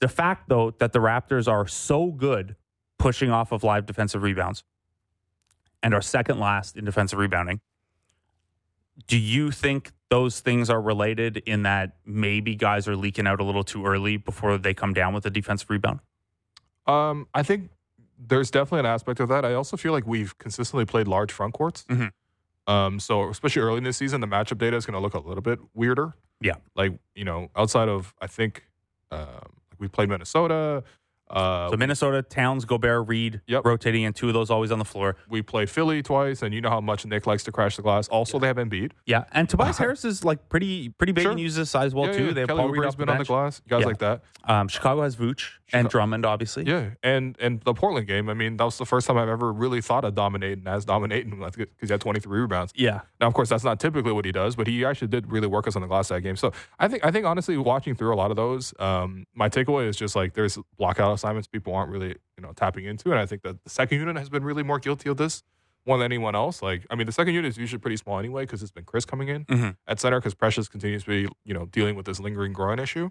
The fact, though, that the Raptors are so good pushing off of live defensive rebounds and are second last in defensive rebounding. Do you think those things are related in that maybe guys are leaking out a little too early before they come down with a defensive rebound? Um, I think there's definitely an aspect of that. I also feel like we've consistently played large front courts. Mhm. Um, so especially early in this season, the matchup data is going to look a little bit weirder. Yeah. Like you know, outside of I think um, we played Minnesota. Uh, So Minnesota, Towns, Gobert, Reid, Yep. rotating in two of those always on the floor. we play Philly twice, and you know how much Nick likes to crash the glass. Also, they have Embiid. Yeah, and Tobias Harris is like pretty pretty big Sure. and uses his size well yeah, too. yeah. They have Kelly Paul Reed Oubre's off the been on the glass. Guys Yeah. like that. Um, Chicago has Vooch and Drummond, obviously. Yeah, and and the Portland game. I mean, that was the first time I've ever really thought of dominating as dominating because he had 23 rebounds. Yeah. Now, of course, that's not typically what he does, but he actually did really work us on the glass that game. So I think I think honestly, watching through a lot of those, um, my takeaway is just like there's blockout assignments people aren't really you know tapping into, and I think that the second unit has been really more guilty of this more than anyone else. Like, I mean, the second unit is usually pretty small anyway because it's been Chris coming in Mhm. at center because Precious continues to be you know dealing with this lingering groin issue.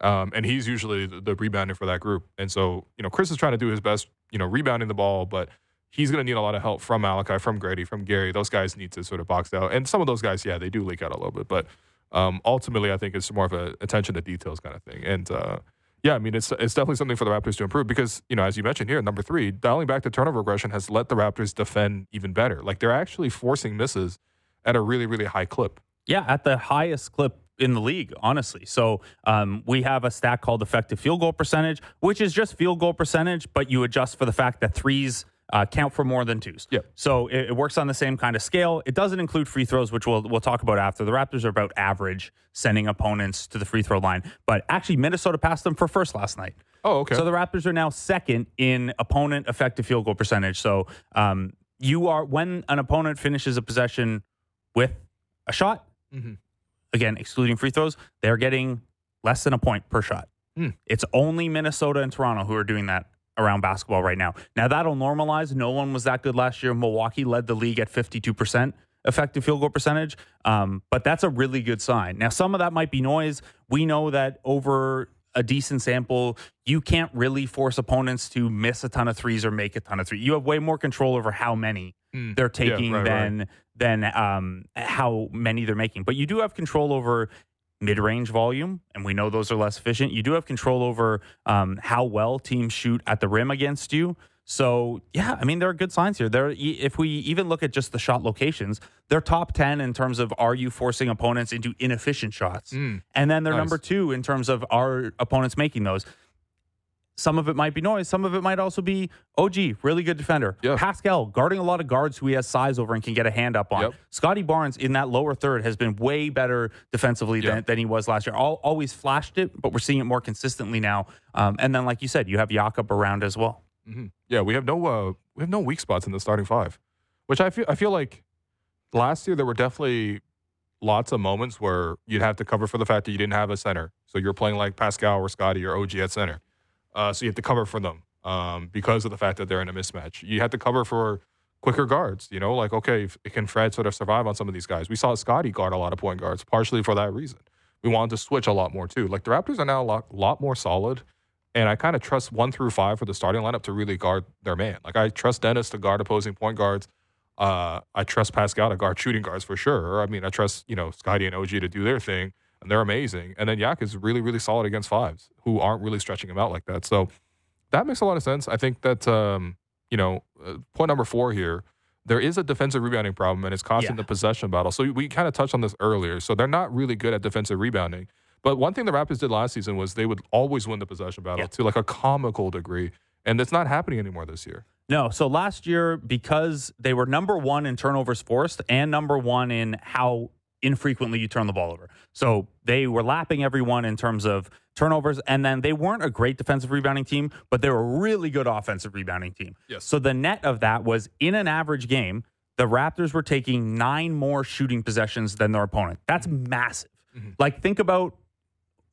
Um, and he's usually the, the rebounder for that group. And so, you know, Chris is trying to do his best, you know, rebounding the ball, but he's going to need a lot of help from Malachi, from Gradey, from Gary. Those guys need to sort of box out. And some of those guys, yeah, they do leak out a little bit. But um, ultimately, I think it's more of a attention to details kind of thing. And uh, yeah, I mean, it's it's definitely something for the Raptors to improve because, you know, as you mentioned here, number three, dialing back the turnover aggression has let the Raptors defend even better. Like they're actually forcing misses at a really, really high clip. Yeah, at the highest clip in the league, honestly. So um, we have a stat called effective field goal percentage, which is just field goal percentage, but you adjust for the fact that threes uh, count for more than twos. Yep. So it, it works on the same kind of scale. It doesn't include free throws, which we'll we'll talk about after. The Raptors are about average sending opponents to the free throw line, but actually Minnesota passed them for first last night. Oh, okay. So the Raptors are now second in opponent effective field goal percentage. So um, you are when an opponent finishes a possession with a shot, Mhm. again excluding free throws, they're getting less than a point per shot. Hmm. It's only Minnesota and Toronto who are doing that around basketball right now. Now that'll normalize. No one was that good last year. Milwaukee led the league at fifty two percent effective field goal percentage. Um, but that's a really good sign. Now, some of that might be noise. We know that over a decent sample, you can't really force opponents to miss a ton of threes or make a ton of threes. You have way more control over how many Mm. they're Yeah, taking right, than than um, how many they're making. But you do have control over mid-range volume, and we know those are less efficient. You do have control over um, how well teams shoot at the rim against you. So yeah, I mean there are good signs here. There, if we even look at just the shot locations, they're top ten in terms of are you forcing opponents into inefficient shots, Mm. and then they're Nice. number two in terms of are opponents making those. Some of it might be noise. Some of it might also be OG, really good defender. Yeah. Pascal guarding a lot of guards who he has size over and can get a hand up on. Yep. Scottie Barnes in that lower third has been way better defensively Yeah. than, than he was last year. Al always flashed it, but we're seeing it more consistently now. Um, and then, like you said, you have Jakob around as well. hmm Yeah, we have no uh, we have no weak spots in the starting five, which I feel I feel like last year there were definitely lots of moments where you'd have to cover for the fact that you didn't have a center, so you're playing like Pascal or Scottie or OG at center, uh, so you have to cover for them um, because of the fact that they're in a mismatch. You have to cover for quicker guards. You know, like okay, if, can Fred sort of survive on some of these guys? We saw Scottie guard a lot of point guards, partially for that reason. We wanted to switch a lot more too. Like the Raptors are now a lot, lot more solid and I kind of trust one through five for the starting lineup to really guard their man. Like I trust Dennis to guard opposing point guards. Uh, I trust Pascal to guard shooting guards for sure. I mean, I trust you know Scottie and OG to do their thing, and they're amazing. And then Yak is really really solid against fives who aren't really stretching him out like that. So that makes a lot of sense. I think that um, you know uh, point number four here. There is a defensive rebounding problem, and it's costing Yeah. the possession battle. So we kind of touched on this earlier. So they're not really good at defensive rebounding. But one thing the Raptors did last season was they would always win the possession battle Yeah. to like a comical degree, and it's not happening anymore this year. No, so last year, because they were number one in turnovers forced and number one in how infrequently you turn the ball over. So they were lapping everyone in terms of turnovers, and then they weren't a great defensive rebounding team, but they were a really good offensive rebounding team. Yes. So the net of that was in an average game, the Raptors were taking nine more shooting possessions than their opponent. That's massive. Mhm. Like, think about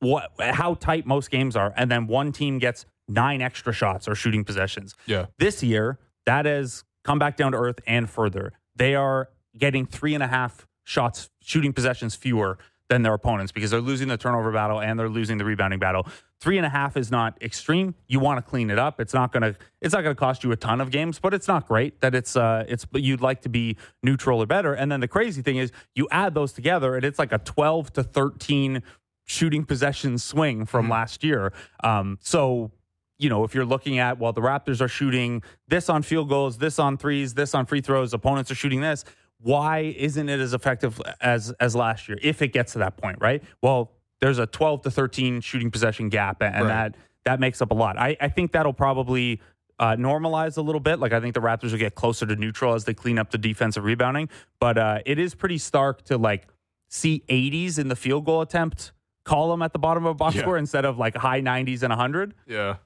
what how tight most games are, and then one team gets nine extra shots or shooting possessions. Yeah. This year, that has come back down to earth and further. They are getting three and a half shots, shooting possessions fewer than their opponents because they're losing the turnover battle and they're losing the rebounding battle. Three and a half is not extreme. You want to clean it up. It's not gonna it's not gonna cost you a ton of games, but it's not great that it's uh it's but you'd like to be neutral or better. And then the crazy thing is you add those together and it's like a twelve to thirteen shooting possession swing from last year. Um so you know, if you're looking at, well, the Raptors are shooting this on field goals, this on threes, this on free throws, opponents are shooting this. Why isn't it as effective as as last year? If it gets to that point, right? Well, there's a 12 to 13 shooting possession gap, and Right. that that makes up a lot. I, I think that'll probably uh, normalize a little bit. Like I think the Raptors will get closer to neutral as they clean up the defensive rebounding. But uh, it is pretty stark to like see 80s in the field goal attempt column at the bottom of a box Yeah. score instead of like high 90s and 100. Yeah.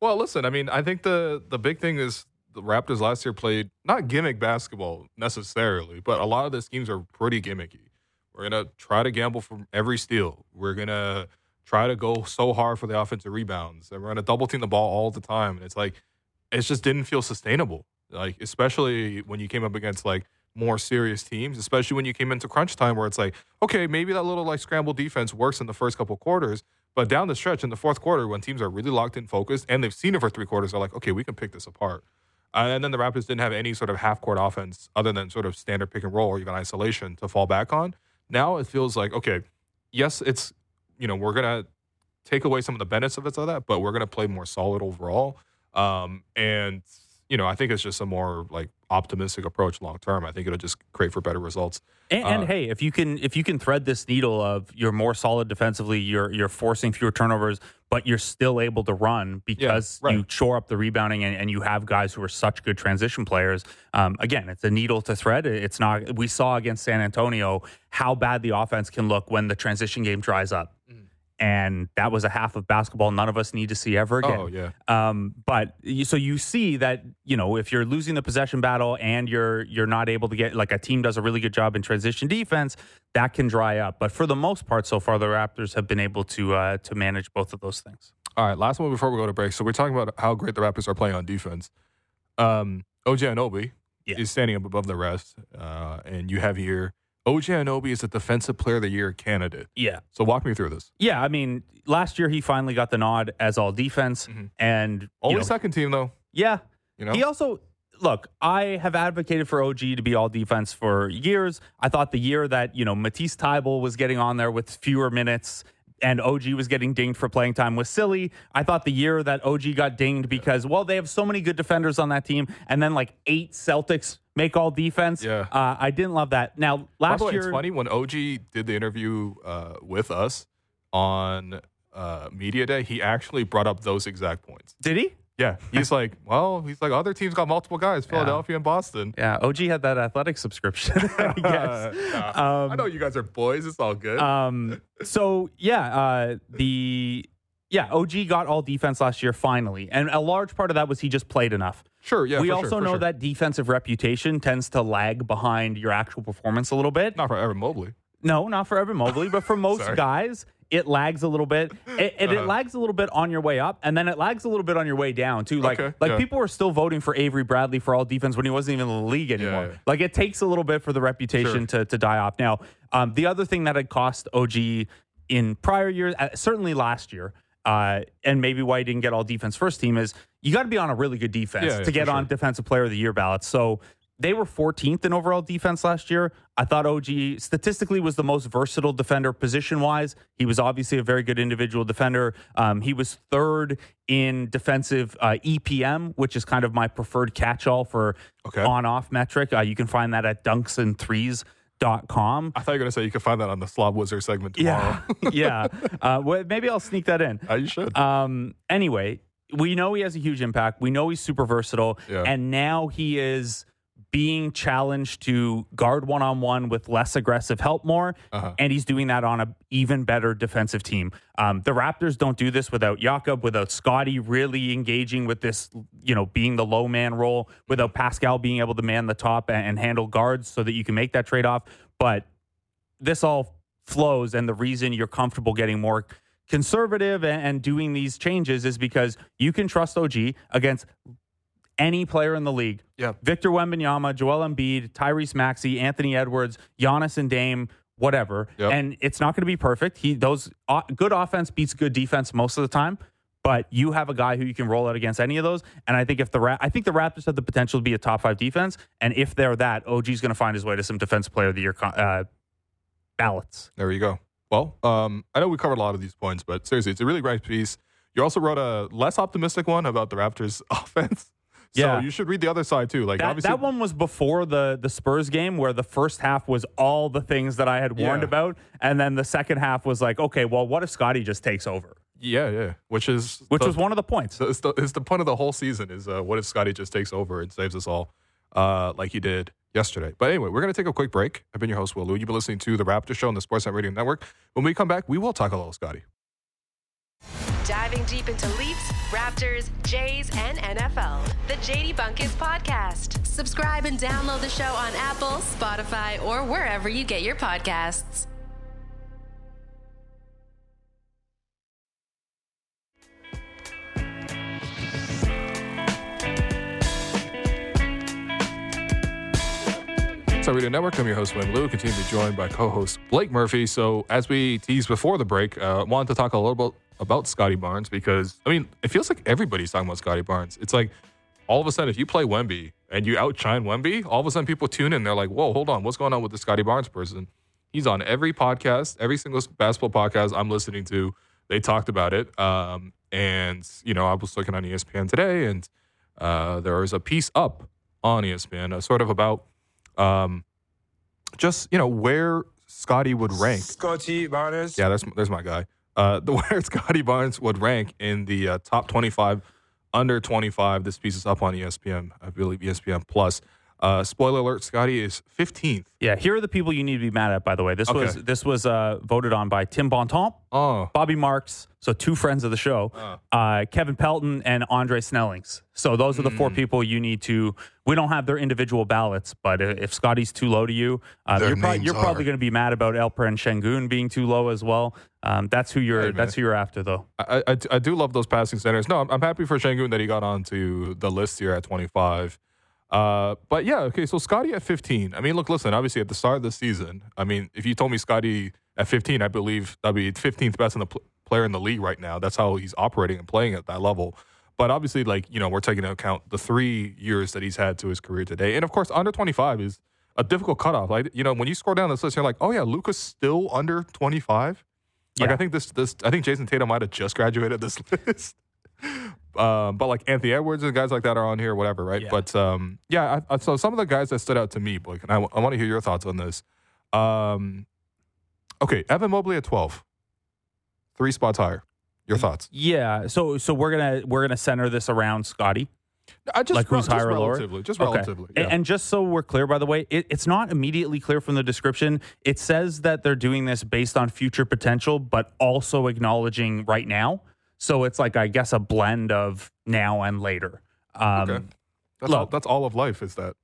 Well, listen, I mean, I think the the big thing is the Raptors last year played not gimmick basketball necessarily, but a lot of the schemes are pretty gimmicky. We're gonna try to gamble from every steal. We're gonna try to go so hard for the offensive rebounds, and we're gonna double team the ball all the time. And it's like it just didn't feel sustainable. Like especially when you came up against like more serious teams, especially when you came into crunch time, where it's like, okay, maybe that little like scramble defense works in the first couple quarters, but down the stretch in the fourth quarter, when teams are really locked in, focused, and they've seen it for three quarters, they're like, okay, we can pick this apart. Uh, and then the Raptors didn't have any sort of half court offense other than sort of standard pick and roll or even isolation to fall back on. Now it feels like, okay, yes, it's, you know, we're going to take away some of the benefits of that, but we're going to play more solid overall. Um, and, you know, I think it's just a more like optimistic approach long term. I think it'll just create for better results. And, and Uh, hey, if you can if you can thread this needle of you're more solid defensively, you're you're forcing fewer turnovers, but you're still able to run because right. you shore up the rebounding and, and you have guys who are such good transition players. Um, again, it's a needle to thread. It's not. We saw against San Antonio how bad the offense can look when the transition game dries up. And that was a half of basketball none of us need to see ever again. Oh yeah, Um, but you, so you see that you know if you're losing the possession battle and you're you're not able to get like a team does a really good job in transition defense, that can dry up. But for the most part, so far the Raptors have been able to uh, to manage both of those things. All right, last one before we go to break. So we're talking about how great the Raptors are playing on defense. Um, OG Anunoby Yeah. is standing up above the rest, uh, and you have here OG Anunoby is a Defensive Player of the Year candidate. Yeah, So walk me through this. yeah. I mean, last year he finally got the nod as all defense, Mhm. and Only know, second team though. yeah, You know, He also look. I have advocated for OG to be all defense for years. I thought the year that you know Matisse Thybulle was getting on there with fewer minutes. And OG was getting dinged for playing time was silly. I thought the year that OG got dinged because, well, they have so many good defenders on that team, and then like eight Celtics make all defense. Yeah. uh, I didn't love that. Now last way, year, it's funny when OG did the interview uh, with us on uh, media day. He actually brought up those exact points. did he? Yeah, he's like, well, he's like, other teams got multiple guys, Philadelphia and Boston. Yeah, OG had that athletic subscription. I guess. Nah, Um, I know you guys are boys. It's all good. Um. So yeah, uh, the yeah OG got all defense last year finally, and a large part of that was he just played enough. Sure, yeah. we for also sure, know sure. that defensive reputation tends to lag behind your actual performance a little bit. not for Evan Mobley. No, not for Evan Mobley, but for most guys, it lags a little bit. It, and it Uh-huh. lags a little bit on your way up, and then it lags a little bit on your way down too. Like, Okay, like yeah. people were still voting for Avery Bradley for all defense when he wasn't even in the league anymore. yeah. Like, it takes a little bit for the reputation to to die off. Now, um, the other thing that had cost OG in prior years, uh, certainly last year. Uh, and maybe why he didn't get all defense first team is you got to be on a really good defense Yeah, yeah, to get on sure. defensive player of the year ballots. So they were 14th in overall defense last year. I thought OG statistically was the most versatile defender position wise. He was obviously a very good individual defender. Um, he was third in defensive uh, EPM, which is kind of my preferred catch all for Okay. on off metric. Uh, you can find that at dunksandthrees.com. I thought you were gonna say you could find that on the Slob Wizard segment tomorrow. Yeah. yeah. Uh, well, maybe I'll sneak that in. Uh, you should. Um, anyway, we know he has a huge impact. We know he's super versatile. Yeah. And now he is being challenged to guard one on one with less aggressive help more. Uh-huh. And he's doing that on a even better defensive team. Um, the Raptors don't do this without Jakob, without Scottie really engaging with this, you know, being the low man role, without Pascal being able to man the top and, and handle guards so that you can make that trade off. But this all flows and the reason you're comfortable getting more conservative and, and doing these changes is because you can trust OG against any player in the league. Yeah. Victor Wembanyama, Joel Embiid, Tyrese Maxey, Anthony Edwards, Giannis and Dame, whatever. Yep. And it's not going to be perfect. He those uh, good offense beats good defense most of the time. But you have a guy who you can roll out against any of those, and I think if the Ra- I think the Raptors have the potential to be a top five defense, and if they're that, OG's going to find his way to some defensive player of the year uh, ballots. There you go. Well, um, I know we covered a lot of these points, but seriously, it's a really great piece. You also wrote a less optimistic one about the Raptors' offense. So Yeah. you should read the other side too. Like That, obviously, that one was before the the Spurs game, where the first half was all the things that I had warned Yeah. about, and then the second half was like, okay, well, what if Scottie just takes over? yeah, yeah, which is Which the, was one of the points. it's the, it's the point of the whole season is uh, what if Scottie just takes over and saves us all, uh, like he did yesterday. But anyway, we're gonna take a quick break. I've been your host Will Lou. You've been listening to the Raptor Show on the Sportsnet Radio Network. When we come back, we will talk a little Scottie. Diving deep into Leafs, Raptors, Jays, and NFL. The JD Bunkis Podcast. Subscribe and download the show on Apple, Spotify, or wherever you get your podcasts. Radio Network, I'm your host, Wayne Lou. Continue to be joined by co-host Blake Murphy. So as we teased before the break, uh, wanted to talk a little bit about Scottie Barnes because, I mean, it feels like everybody's talking about Scottie Barnes. It's like all of a sudden, if you play Wemby and you outshine Wemby, all of a sudden people tune in. They're like, whoa, hold on. What's going on with the Scottie Barnes person? He's on every podcast, every single basketball podcast I'm listening to. They talked about it. Um, and, you know, I was looking on ESPN today and uh, there was a piece up on ESPN, uh, sort of about um, just you know where Scottie would rank. Scottie Barnes. Yeah, there's there's my guy. Uh, the where Scottie Barnes would rank in the uh, top 25, under 25. This piece is up on ESPN, I believe ESPN Plus. Uh, spoiler alert: Scottie is 15th. Yeah, here are the people you need to be mad at. By the way, this Okay. was this was uh, voted on by Tim Bontemps, Oh, Bobby Marks, so two friends of the show, uh, Kevin Pelton, and Andre Snellings. So those are the Hmm. four people you need to. We don't have their individual ballots, but if Scottie's too low to you, uh, you're, you're probably going to be mad about Elper and Sengun being too low as well. Um, that's who you're. Hey, that's who you're after, though. I, I, I do love those passing centers. No, I'm, I'm happy for Sengun that he got onto the list here at 25. Uh, but yeah, okay. So Scottie at 15. I mean, look, listen. Obviously, at the start of the season, I mean, if you told me Scottie at 15, I believe that'd be 15th best in the pl- player in the league right now. That's how he's operating and playing at that level. But obviously, like you know, we're taking into account the three years that he's had to his career today, and of course, under 25 is a difficult cutoff. Like you know, when you scroll down this list, you're like, oh yeah, Luka's still under 25. Like Yeah. I think this this I think Jayson Tatum might have just graduated this list. Um, but like Anthony Edwards and guys like that are on here, whatever, right? Yeah. But um, yeah, I, I, so some of the guys that stood out to me, Blake, and I, want to hear your thoughts on this. Um, okay, Evan Mobley at twelve, three spots higher. Your thoughts? Yeah. So so we're gonna we're gonna center this around Scottie. I just like who's just higher or lower? relatively, just Okay. relatively. Yeah. And just so we're clear, by the way, it, it's not immediately clear from the description. It says that they're doing this based on future potential, but also acknowledging right now. So it's like, I guess, a blend of now and later. Um, Okay. that's all. That's all of life. Is that?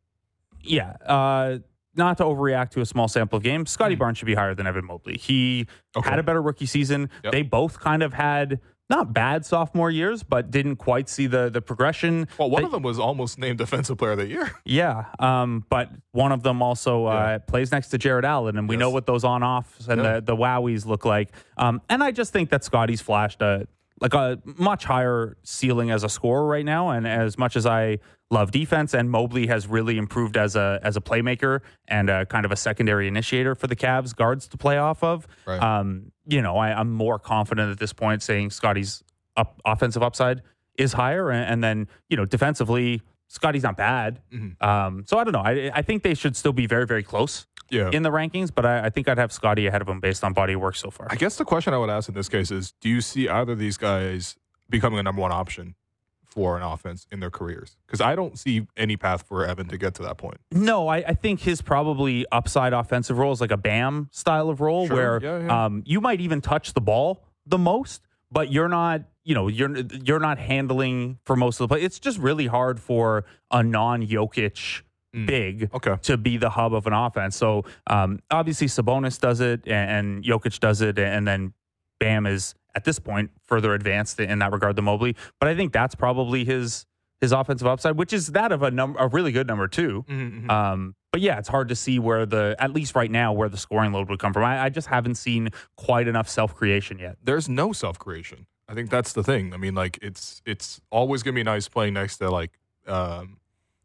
Yeah. Uh, not to overreact to a small sample of games, Scottie Barnes should be higher than Evan Mobley. He. Okay. had a better rookie season. Yep. They both kind of had not bad sophomore years, but didn't quite see the the progression. Well, one They- of them was almost named Defensive Player of the Year. Yeah, um, but one of them also uh, Yeah. plays next to Jarrett Allen, and we know what those on-offs and Yeah. the the wowies look like. Um, and I just think that Scottie's flashed a like a much higher ceiling as a scorer right now. And as much as I love defense, and Mobley has really improved as a as a playmaker and a kind of a secondary initiator for the Cavs guards to play off of. Right. Um, you know, I, I'm more confident at this point saying Scottie's up, offensive upside is higher, and, and then you know defensively, Scottie's not bad. Mm-hmm. Um, so I don't know. I, I think they should still be very very close Yeah. in the rankings, but I, I think I'd have Scottie ahead of him based on body work so far. I guess the question I would ask in this case is do you see either of these guys becoming a number one option for an offense in their careers? Because I don't see any path for Evan to get to that point. No, I, I think his probably upside offensive role is like a Bam style of role Sure. where Yeah, yeah. Um, you might even touch the ball the most, but you're not, you know, you're you're not handling for most of the play. It's just really hard for a non Jokic Mm. big Okay. to be the hub of an offense. So um, obviously Sabonis does it and, and Jokic does it, and then Bam is at this point further advanced in that regard than Mobley. But I think that's probably his his offensive upside, which is that of a number a really good number 2 Mhm, mhm. Um, but yeah, it's hard to see where the at least right now where the scoring load would come from. I, I just haven't seen quite enough self creation yet. There's no self creation. I think that's the thing. I mean, like it's it's always gonna be nice playing next to like um,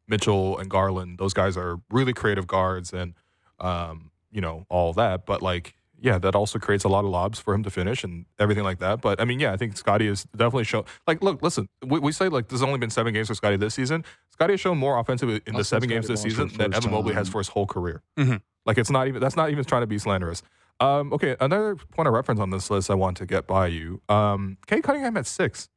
Mitchell and Garland. Those guys are really creative guards, and um, you know all that. But like, yeah, that also creates a lot of lobs for him to finish and everything like that. But I mean, yeah, I think Scottie is definitely shown. Like, look, listen, we, we say like there's only been seven games for Scottie this season. Scottie has shown more offensive in the seven say games this season than Evan Mobley has for his whole career. Mhm. Like, it's not even that's not even trying to be slanderous. Um, okay, another point of reference on this list I want to get by you. Um, Cade Cunningham at six.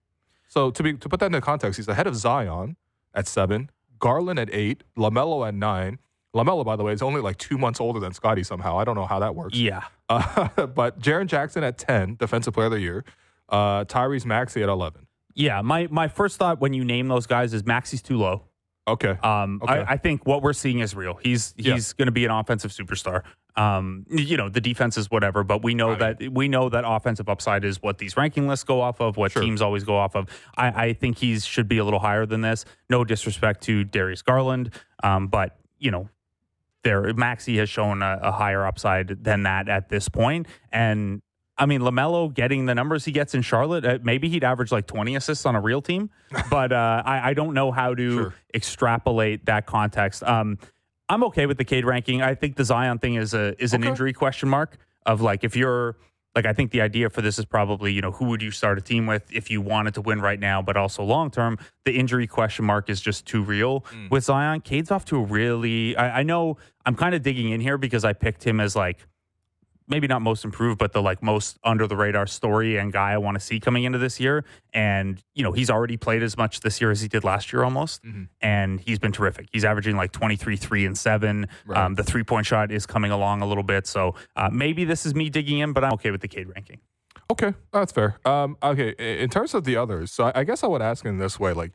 So to be to put that into context, he's ahead of Zion at seven, Garland at eight, Lamelo at nine. Lamelo, by the way, is only like two months older than Scottie somehow. I don't know how that works. Yeah. Uh, but Jaren Jackson at ten, Defensive Player of the Year. Uh, Tyrese Maxey at eleven. Yeah. My my first thought when you name those guys is Maxey's too low. Okay. Um, Okay. I, I think what we're seeing is real. He's Yeah. he's going to be an offensive superstar. Um, you know, the defense is whatever, but we know that we know that offensive upside is what these ranking lists go off of, what Sure. teams always go off of. I, I think he should be a little higher than this. No disrespect to Darius Garland, um, but you know, there Maxey has shown a, a higher upside than that at this point, and. I mean, Lamelo getting the numbers he gets in Charlotte, uh, maybe he'd average like 20 assists on a real team, but uh, I, I don't know how to Sure. extrapolate that context. Um, I'm okay with the Cade ranking. I think the Zion thing is a is an Okay. injury question mark of like if you're Like I think the idea for this is probably, you know, who would you start a team with if you wanted to win right now, but also long term. The injury question mark is just too real with Zion. Cade's off to a really. I, I know I'm kind of digging in here because I picked him as like maybe not most improved, but the like most under the radar story and guy I want to see coming into this year. And, you know, he's already played as much this year as he did last year almost. And he's been terrific. He's averaging like 23, 3, and 7. Right. Um, the three point shot is coming along a little bit. So uh, maybe this is me digging in, but I'm okay with the Cade ranking. Okay, that's fair. Um, okay, in terms of the others, so I, I guess I would ask in this way, like,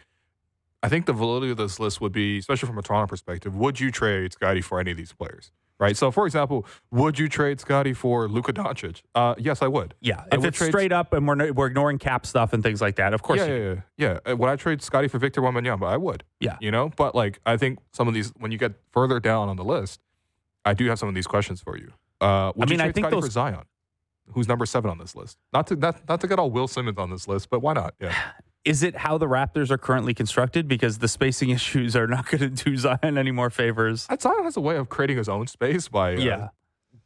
I think the validity of this list would be, especially from a Toronto perspective, would you trade Scottie for any of these players? Right. So, for example, would you trade Scottie for Luka Doncic? Uh, yes, I would. Yeah. I if would it's trade- straight up and we're, we're ignoring cap stuff and things like that, of course. yeah, you- yeah, yeah, yeah. Would I trade Scottie for Victor Wembanyama? I would. Yeah. You know, but like, I think some of these, when you get further down on the list, I do have some of these questions for you. Uh, would I you mean, I trade think Scottie those- for Zion, who's number seven on this list? Not to not, not to get all Bill Simmons on this list, but why not? Yeah. Is it how the Raptors are currently constructed? Because the spacing issues are not going to do Zion any more favors. Zion has a way of creating his own space by uh, Yeah.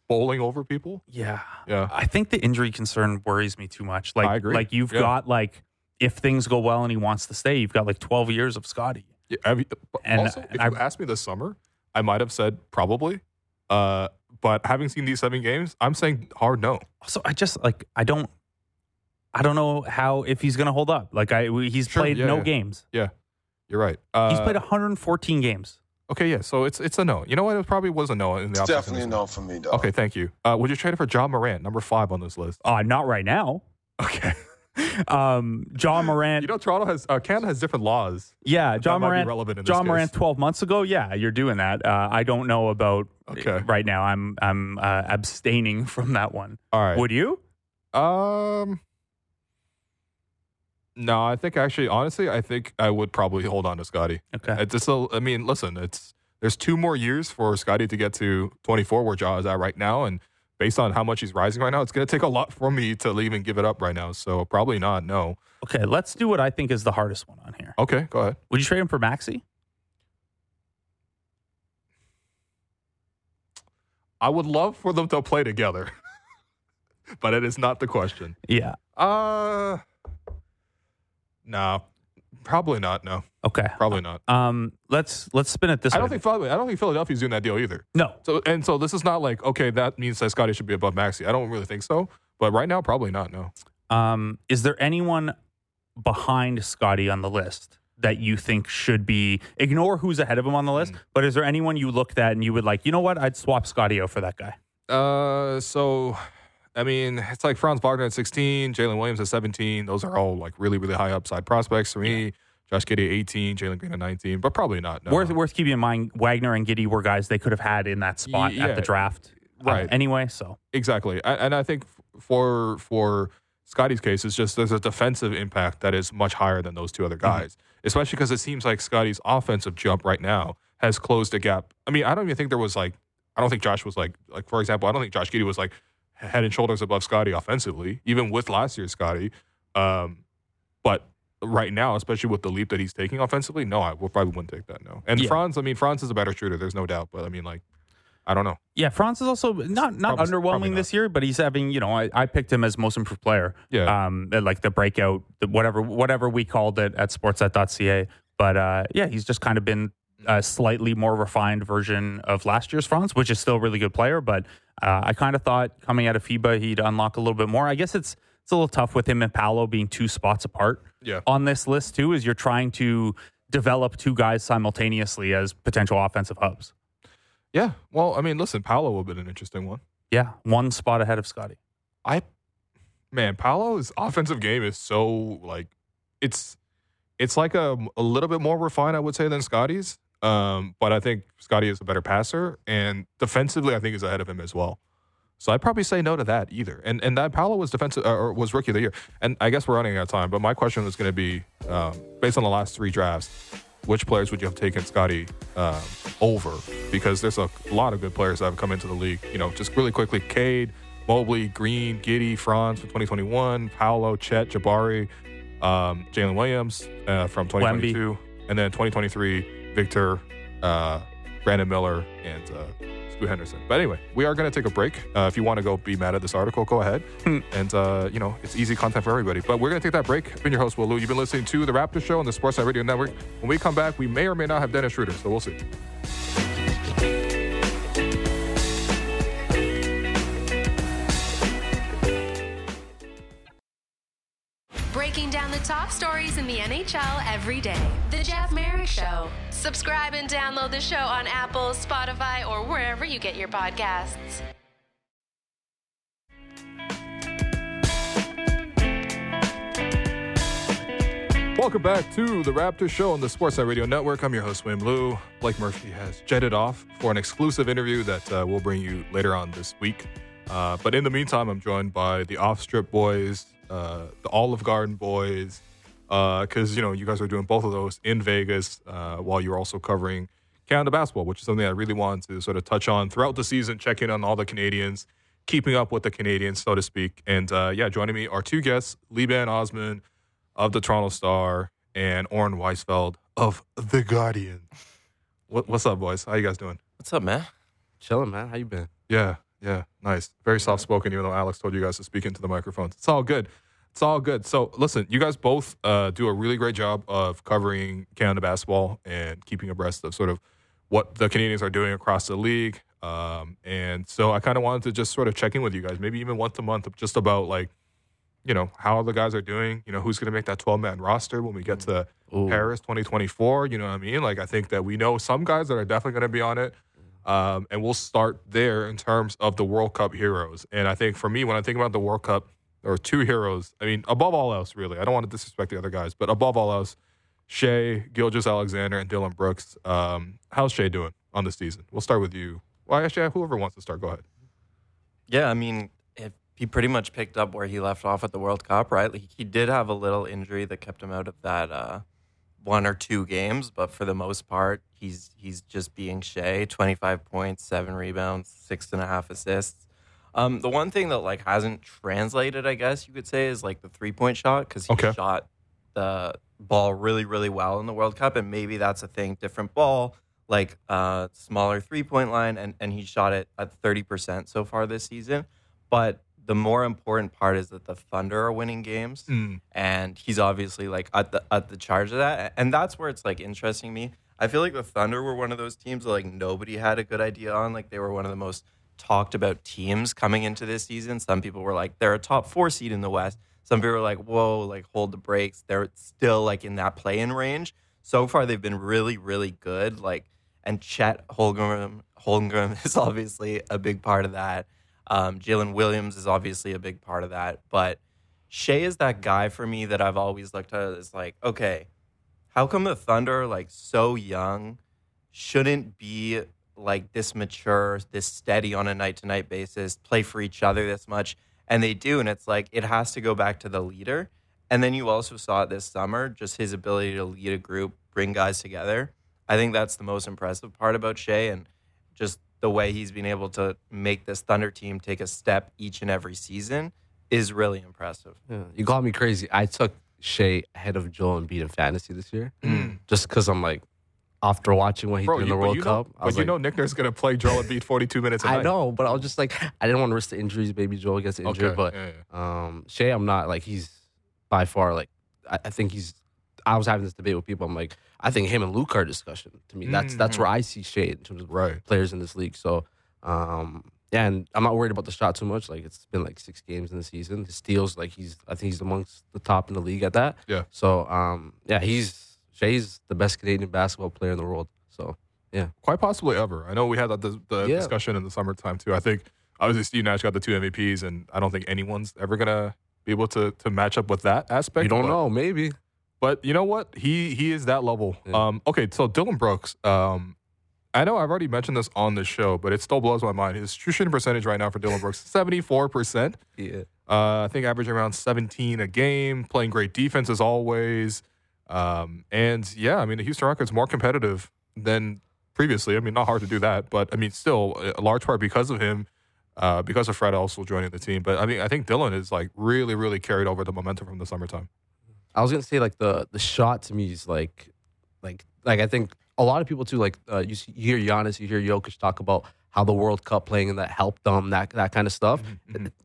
bowling over people. Yeah. Yeah. I think the injury concern worries me too much. Like, I agree. like you've Yeah. got like if things go well and he wants to stay, you've got like 12 years of Scottie. Yeah, I mean, And also, if I- you asked me this summer, I might have said probably. Uh, but having seen these seven games, I'm saying hard no. Also, I just like I don't I don't know how if he's going to hold up. Like I he's Sure, played yeah, no yeah. games. Yeah, you're right. Uh, He's played 114 games. Okay, yeah. So it's it's a no. You know what? It probably was a no in the It's definitely a no for me, dog. Okay, thank you. Uh, would you trade it for John Morant, number five on this list? Uh not right now. Okay. Um John Morant you know, Toronto has uh, Canada has different laws. Yeah, John might Morant. relevant in John. Morant, twelve months ago. Yeah, you're doing that. Uh, I don't know about Okay. right now. I'm I'm uh, abstaining from that one. All right. Would you? Um. No, I think actually, honestly, I think I would probably hold on to Scottie. Okay. It's just a, I mean, listen, it's there's two more years for Scottie to get to 24, where Jaw is at right now, and based on how much he's rising right now, it's going to take a lot for me to even give it up right now. So probably not. No. Okay. Let's do what I think is the hardest one on here. Okay, go ahead. Would you trade him for Maxey? I would love for them to play together, but it is not the question. Yeah. Uh, no, probably not. No, Okay. probably not. Um. Let's let's spin it this I way. don't think I don't think Philadelphia's doing that deal either. no. So and so this is not like okay that means that Scottie should be above Maxey. I don't really think so. But right now, probably not. No. Um. Is there anyone behind Scottie on the list that you think should be? Ignore who's ahead of him on the Mm. list. But is there anyone you looked at and you would like? You know what? I'd swap Scottie out for that guy. Uh, so I mean, it's like Franz Wagner at 16, Jalen Williams at 17. Those are all like really really high upside prospects for me. Josh Giddey at 18, Jalen Green at 19, but probably not. No. Worth worth keeping in mind, Wagner and Giddey were guys they could have had in that spot Yeah, at the draft, uh, right. anyway, so Exactly, and I think for for Scottie's case, it's just there's a defensive impact that is much higher than those two other guys, especially because it seems like Scottie's offensive jump right now has closed a gap. I mean, I don't even think there was like, I don't think Josh was like, like for example, I don't think Josh Giddey was like head and shoulders above Scottie offensively, even with last year's Scottie. Um, but right now, especially with the leap that he's taking offensively, no, I will probably wouldn't take that. No, and Yeah. Franz, I mean, Franz is a better shooter. There's no doubt, but I mean, like, I don't know. yeah. Franz is also not not Probably- underwhelming probably not. this year, but he's having you know I, I picked him as most improved player. Yeah. um, like the breakout, the whatever whatever we called it at Sportsnet.ca. But uh, yeah, he's just kind of been a slightly more refined version of last year's Franz, which is still a really good player. But uh, I kind of thought coming out of FIBA he'd unlock a little bit more. I guess it's it's a little tough with him and Paolo being two spots apart. Yeah. on this list too is you're trying to develop two guys simultaneously as potential offensive hubs. Yeah. Well, I mean, listen, Paolo would have been an interesting one. Yeah, one spot ahead of Scottie. I, man, Paolo's offensive game is so like, it's, it's like a, a little bit more refined, I would say, than Scottie's. Um, but I think Scottie is a better passer, and defensively, I think is ahead of him as well. So I'd probably say no to that either. And and that Paolo was defensive uh, or was rookie of the year. And I guess we're running out of time. But my question was going to be, um, based on the last three drafts, which players would you have taken Scottie um, over? Because there's a lot of good players that have come into the league. You know, just really quickly, Cade, Mobley, Green, Giddey, Franz for 2021, Paolo, Chet, Jabari, um, Jalen Williams uh, from 2022, and then 2023, Victor, uh, Brandon Miller, and uh, Scoot Henderson. But anyway, we are going to take a break. Uh, if you want to go be mad at this article, go ahead. and, uh, you know, it's easy content for everybody. But we're going to take that break. I've been your host, Will Lou. You've been listening to The Raptor Show on the Sportsnet Radio Network. When we come back, we may or may not have Dennis Schröder, so we'll see. Breaking down the top stories in the NHL every day. The Jeff Merrick Show. Subscribe and download the show on Apple, Spotify, or wherever you get your podcasts. Welcome back to the Raptor Show on the Sportsnet Radio Network. I'm your host, Will Lou. Blake Murphy has jetted off for an exclusive interview that uh, we'll bring you later on this week. Uh, but in the meantime, I'm joined by the Off Strip Boys, uh, the Olive Garden Boys, because you know you guys are doing both of those in Vegas uh, while you're also covering Canada basketball, which is something I really wanted to sort of touch on throughout the season, checking on all the Canadians, keeping up with the Canadians, so to speak. And uh, yeah, joining me are two guests: Libaan Osman of the Toronto Star and Oren Weisfeld of the Guardian. What, what's up, boys? How you guys doing? What's up, man? Chilling, man. How you been? Yeah, yeah, nice. Very soft spoken, even though Alex told you guys to speak into the microphones. It's all good. It's all good. So, listen, you guys both uh, do a really great job of covering Canada basketball and keeping abreast of sort of what the Canadians are doing across the league. Um, and so, I kind of wanted to just sort of check in with you guys, maybe even once a month, just about like, you know, how the guys are doing. You know, who's going to make that 12 man roster when we get to Ooh. Paris 2024. You know what I mean? Like, I think that we know some guys that are definitely going to be on it. Um, and we'll start there in terms of the World Cup heroes. And I think for me, when I think about the World Cup, there are two heroes. I mean, above all else, really. I don't want to disrespect the other guys, but above all else, Shai, Gilgeous Alexander, and Dillon Brooks. Um, how's Shai doing on the season? We'll start with you. Well, actually, whoever wants to start, go ahead. Yeah, I mean, he pretty much picked up where he left off at the World Cup, right? Like, he did have a little injury that kept him out of that uh, one or two games, but for the most part, he's he's just being Shai. Twenty five points, seven rebounds, six and a half assists. Um, the one thing that like hasn't translated, I guess you could say, is like the three point shot because he Okay. shot the ball really, really well in the World Cup, and maybe that's a thing. Different ball, like uh, smaller three point line, and and he shot it at thirty percent so far this season. But the more important part is that the Thunder are winning games, mm. and he's obviously like at the at the charge of that, and that's where it's like interesting me. I feel like the Thunder were one of those teams that like nobody had a good idea on. Like they were one of the most talked about teams coming into this season. Some people were like they're a top four seed in the West. Some people were like, whoa, like hold the brakes. They're still like in that play in range. So far, they've been really, really good. Like, and Chet Holmgren, Holmgren is obviously a big part of that. Um, Jalen Williams is obviously a big part of that. But Shai is that guy for me that I've always looked at as like, okay, how come the Thunder, like so young, shouldn't be like this mature, this steady on a night to night basis, play for each other this much? And they do. And it's like, it has to go back to the leader. And then you also saw it this summer, just his ability to lead a group, bring guys together. I think that's the most impressive part about Shai and just the way he's been able to make this Thunder team take a step each and every season is really impressive. Yeah, you called me crazy. I took Shai ahead of Joel Embiid in fantasy this year, just because I'm like, after watching what he Bro, did in you, the but World you Cup, know, I but was you like, know Nick Nurse going to play Joel Embiid 42 minutes a I night. know, but I was just like, I didn't want to risk the injuries. Maybe Joel gets injured, Okay, but yeah, um, Shai, I'm not like he's by far like I, I think he's. I was having this debate with people. I'm like, I think him and Luke are discussion. To me, that's that's where I see Shai in terms of Right. players in this league. So, um, yeah, and I'm not worried about the shot too much. Like it's been like six games in the season. His steals, like he's I think he's amongst the top in the league at that. Yeah. So, um, yeah, he's Shai's the best Canadian basketball player in the world. So, yeah. Quite possibly ever. I know we had that the, the Yeah. discussion in the summertime too. I think obviously Steve Nash got the two MVPs, and I don't think anyone's ever gonna be able to to match up with that aspect. You don't know, maybe. But you know what? He he is that level. Yeah. Um, okay, so Dillon Brooks. Um, I know I've already mentioned this on the show, but it still blows my mind. His true shooting percentage right now for Dillon Brooks, seventy four percent. Yeah. Uh, I think averaging around 17 a game, playing great defense as always. Um, and yeah, I mean, the Houston Rockets more competitive than previously. I mean, not hard to do that, but I mean, still a large part because of him, uh, because of Fred also joining the team. But I mean, I think Dillon is like really, really carried over the momentum from the summertime. I was gonna say like the the shot to me is like like like I think a lot of people too like uh, you see, you hear Giannis, you hear Jokic talk about how the World Cup playing and that helped them, that that kind of stuff.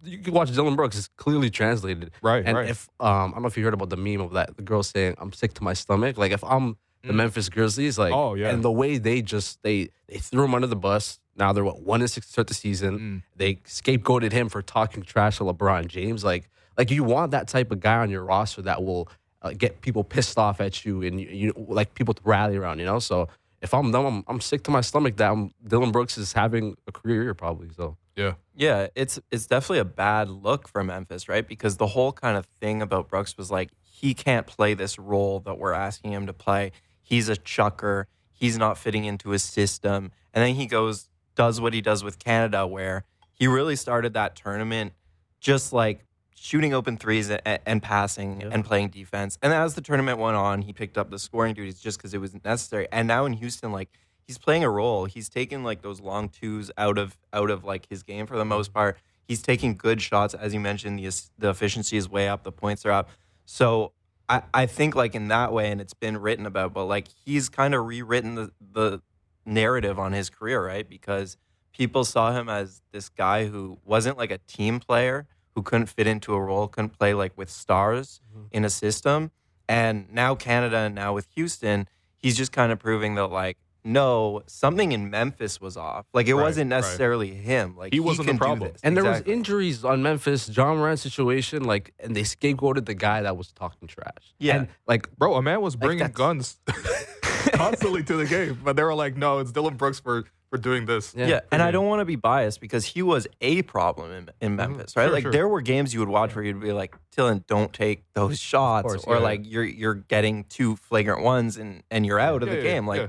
You can watch Dillon Brooks; it's clearly translated. Mm-hmm, Right, And right. if um, I don't know if you heard about the meme of that the girl saying, "I'm sick to my stomach." Like if I'm the Memphis Grizzlies, like Mm. Oh, yeah. and the way they just they they threw him under the bus. Now they're what one and six to start the season. Mm. They scapegoated him for talking trash to LeBron James. Like like you want that type of guy on your roster that will uh, get people pissed off at you and you, you like people to rally around. You know, so if I'm them, I'm, I'm sick to my stomach that I'm, Dillon Brooks is having a career year probably. So Yeah. Yeah, it's it's definitely a bad look for Memphis, right? Because the whole kind of thing about Brooks was like he can't play this role that we're asking him to play. He's a chucker. He's not fitting into his system. And then he goes does what he does with Canada where he really started that tournament just like shooting open threes and, and passing and playing defense. And as the tournament went on, he picked up the scoring duties just because it was necessary. And now in Houston, like he's playing a role. He's taking like those long twos out of out of like his game for the most part. He's taking good shots, as you mentioned. The the efficiency is way up. The points are up. So I, I think like in that way, and it's been written about, but like he's kind of rewritten the the narrative on his career, right? Because people saw him as this guy who wasn't like a team player, who couldn't fit into a role, couldn't play like with stars mm-hmm. in a system. And now Canada and now with Houston, he's just kind of proving that like no, something in Memphis was off. Like it Right, wasn't right. necessarily him. Like He wasn't the problem. this. and there was injuries on Memphis, John Moran situation, like and they scapegoated the guy that was talking trash. Yeah. and like Bro, a man was bringing that's- guns constantly to the game, but they were like, "No, it's Dillon Brooks for for doing this." Yeah. Yeah, and I don't want to be biased because he was a problem in, in Memphis, right? Sure, like sure. there were games you would watch where you'd be like, "Dillon, don't take those shots," course, or yeah. like you're you're getting two flagrant ones and and you're out of the yeah, game. Like yeah.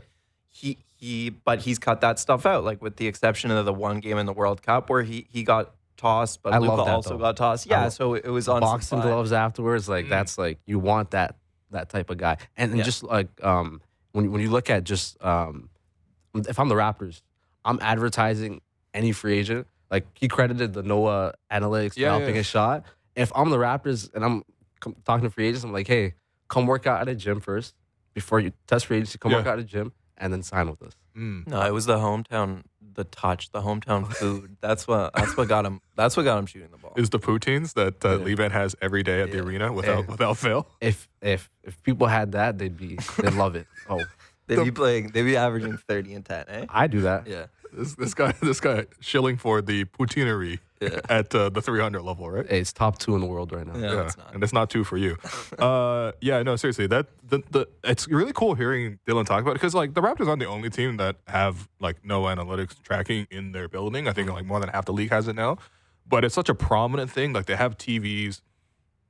he he, but he's cut that stuff out. Like with the exception of the one game in the World Cup where he he got tossed, but I Luka that, also though. got tossed. Yeah, love- so it, it was on boxing gloves afterwards. Like Mm. that's like you want that that type of guy. And, and Yeah. just like um when when you look at just um if I'm the Raptors, I'm advertising any free agent. Like he credited the Noah analytics for Yeah, helping yeah. his shot. If I'm the Raptors and I'm com- talking to free agents, I'm like, hey, come work out at a gym first before you test free agency. Come Yeah. work out at a gym and then sign with us. Mm. No, it was the hometown, the touch, the hometown food. That's what that's what got him. That's what got him shooting the ball. Is the poutines that uh, Yeah. Libaan has every day at the Yeah. arena without Yeah. without fail? If if if people had that, they'd be they'd love it. Oh, They'd be playing. They'd be averaging thirty and ten. Eh? I do that. Yeah. This this guy this guy shilling for the poutineery Yeah. at uh, the 300 level, right? Hey, it's top two in the world right now. Yeah. it's not. and it's not two for you. uh, yeah, no, seriously, that the, the it's really cool hearing Dillon talk about it because like the Raptors aren't the only team that have like no analytics tracking in their building. I think like more than half the league has it now, but it's such a prominent thing. Like they have TVs.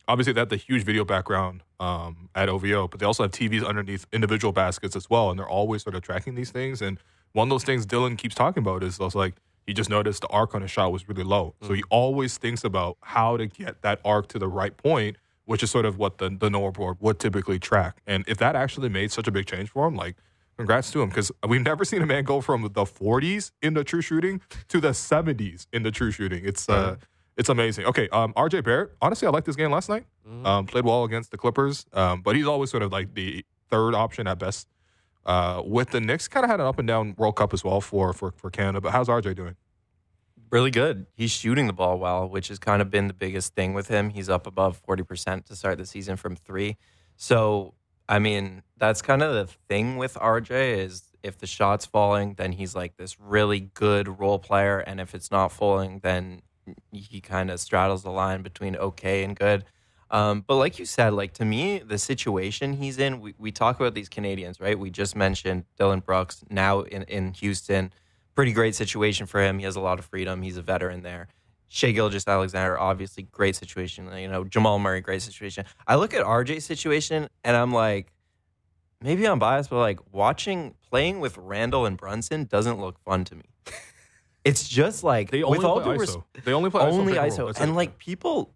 Obviously, they have the huge video background um, at OVO, but they also have TVs underneath individual baskets as well, and they're always sort of tracking these things. And one of those things Dillon keeps talking about is like he just noticed the arc on his shot was really low, so he always thinks about how to get that arc to the right point, which is sort of what the the Noah board would typically track. And if that actually made such a big change for him, like congrats to him because we've never seen a man go from the 40s in the true shooting to the 70s in the true shooting. It's uh, it's amazing. Okay, um, RJ Barrett. Honestly, I liked this game last night. Um, played well against the Clippers, um, but he's always sort of like the third option at best. Uh, with the Knicks, kind of had an up and down World Cup as well for for for Canada. But how's RJ doing? really good. He's shooting the ball well, which has kind of been the biggest thing with him. He's up above 40% to start the season from three. So, I mean, that's kind of the thing with RJ is if the shot's falling, then he's like this really good role player. And if it's not falling, then he kind of straddles the line between okay and good. Um, but like you said, like to me, the situation he's in, we, we talk about these Canadians, right? We just mentioned Dillon Brooks now in, in Houston. Pretty great situation for him. He has a lot of freedom. He's a veteran there. Shai Gilgeous Alexander, obviously great situation. You know, Jamal Murray, great situation. I look at RJ's situation and I'm like, maybe I'm biased, but like watching playing with Randle and Brunson doesn't look fun to me. It's just like They only with all play due ISO. res- they only play only ISO, ISO. And like people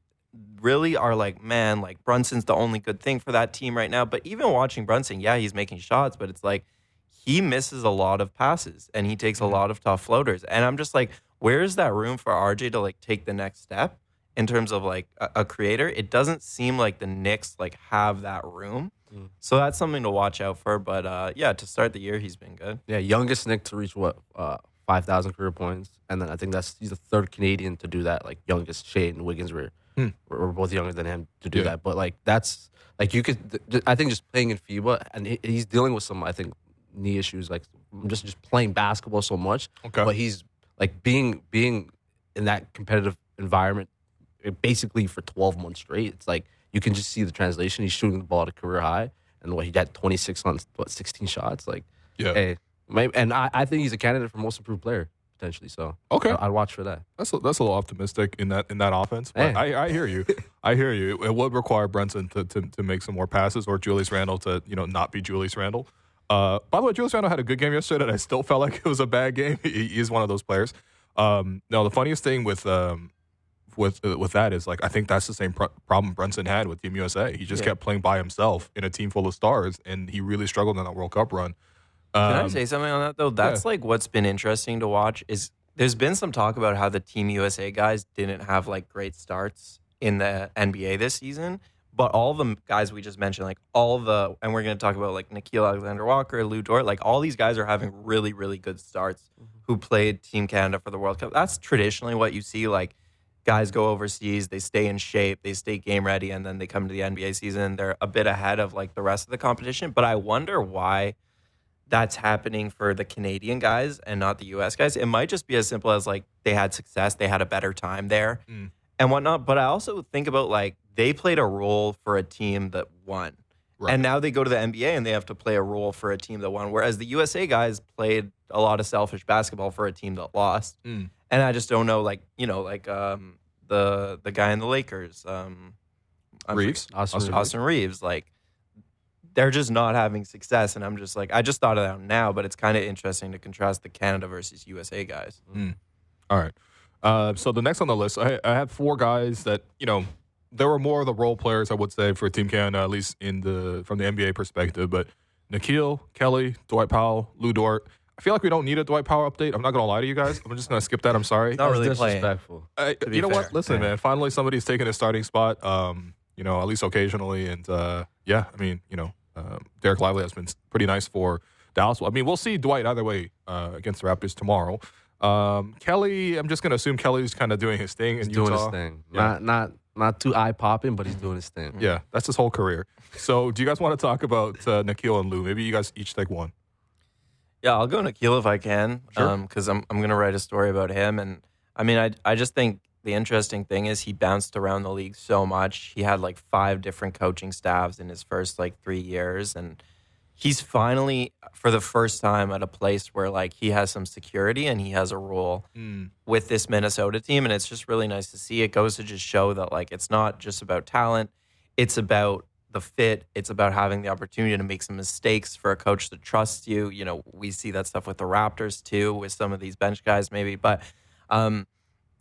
really are like, man, like Brunson's the only good thing for that team right now. But even watching Brunson, yeah, he's making shots, but it's like he misses a lot of passes and he takes a Mm-hmm. lot of tough floaters. And I'm just like, where is that room for RJ to like take the next step in terms of like a, a creator? It doesn't seem like the Knicks like have that room. Mm. So that's something to watch out for. But uh, yeah, to start the year, he's been good. Yeah, youngest Knick to reach what uh, five thousand career points, and then I think that's he's the third Canadian to do that. Like youngest Shai and Wiggins were Hmm. were, were both younger than him to do Yeah. that. But like that's like you could. th- th- I think just playing in FIBA and he, he's dealing with some I think knee issues. Like just just playing basketball so much. Okay. But he's like being being in that competitive environment eh, basically for 12 months straight. It's like you can just see the translation. He's shooting the ball at a career high, and what he got 26 on what 16 shots. Like, Yeah. hey, maybe, and I, I think he's a candidate for most improved player potentially. So Okay. I, I'd watch for that. That's a, that's a little optimistic in that in that offense. But Hey. I, I hear you. I hear you. It would require Brunson to, to to make some more passes or Julius Randle to you know not be Julius Randle. Uh, by the way, Julius Randle had a good game yesterday, and I still felt like it was a bad game. He, he is one of those players. Um, no, the funniest thing with um, with uh, with that is like I think that's the same pro- problem Brunson had with Team USA. He just Yeah. kept playing by himself in a team full of stars, and he really struggled in that World Cup run. Can I Um, say something on that though? That's like what's been interesting to watch is there's been some talk about how the Team USA guys didn't have like great starts in the NBA this season, but all the guys we just mentioned, like all the, and we're going to talk about like Nickeil Alexander Walker, Lu Dort, like all these guys are having really, really good starts who played Team Canada for the World Cup. That's traditionally what you see. Like guys go overseas, they stay in shape, they stay game ready, and then they come to the NBA season. They're a bit ahead of like the rest of the competition. But I wonder why that's happening for the Canadian guys and not the US guys. It might just be as simple as like they had success, they had a better time there Mm. and whatnot. But I also think about like they played a role for a team that won. Right. And now they go to the NBA and they have to play a role for a team that won. Whereas the USA guys played a lot of selfish basketball for a team that lost. Mm. And I just don't know, like, you know, like um, the the guy in the Lakers, um, Reaves? Austin Austin Reaves. Austin Reaves, like they're just not having success. And I'm just like, I just thought of that now, but it's kind of interesting to contrast the Canada versus USA guys. All right. Uh, so the next on the list, I, I had four guys that you know there were more of the role players, I would say, for Team Canada, at least in the from the NBA perspective. But Nickeil, Kelly, Dwight Powell, Lu Dort. I feel like we don't need a Dwight Powell update. I'm not gonna lie to you guys. I'm just gonna skip that. I'm sorry. Not really playing. disrespectful. I, you know fair. what? Listen, man. Finally, somebody's taking a starting spot. Um, you know, at least occasionally, and uh, yeah, I mean, you know, um, Dereck Lively has been pretty nice for Dallas. I mean, we'll see Dwight either way uh, against the Raptors tomorrow. Um, Kelly, I'm just gonna assume Kelly's kind of doing his thing He's in doing Utah. his thing. Yeah. Not not not too eye popping, but he's doing his thing. Yeah, that's his whole career. So, do you guys want to talk about uh, Nickeil and Lu? Maybe you guys each take one. Yeah, I'll go Nickeil if I can, Sure. because I'm I'm gonna write a story about him. And I mean, I I just think the interesting thing is he bounced around the league so much. He had like five different coaching staffs in his first like three years, and he's finally for the first time at a place where like he has some security and he has a role with this Minnesota team, and it's just really nice to see. It goes to just show that like it's not just about talent; it's about the fit. It's about having the opportunity to make some mistakes for a coach that trusts you. You know, we see that stuff with the Raptors too, with some of these bench guys maybe. But um,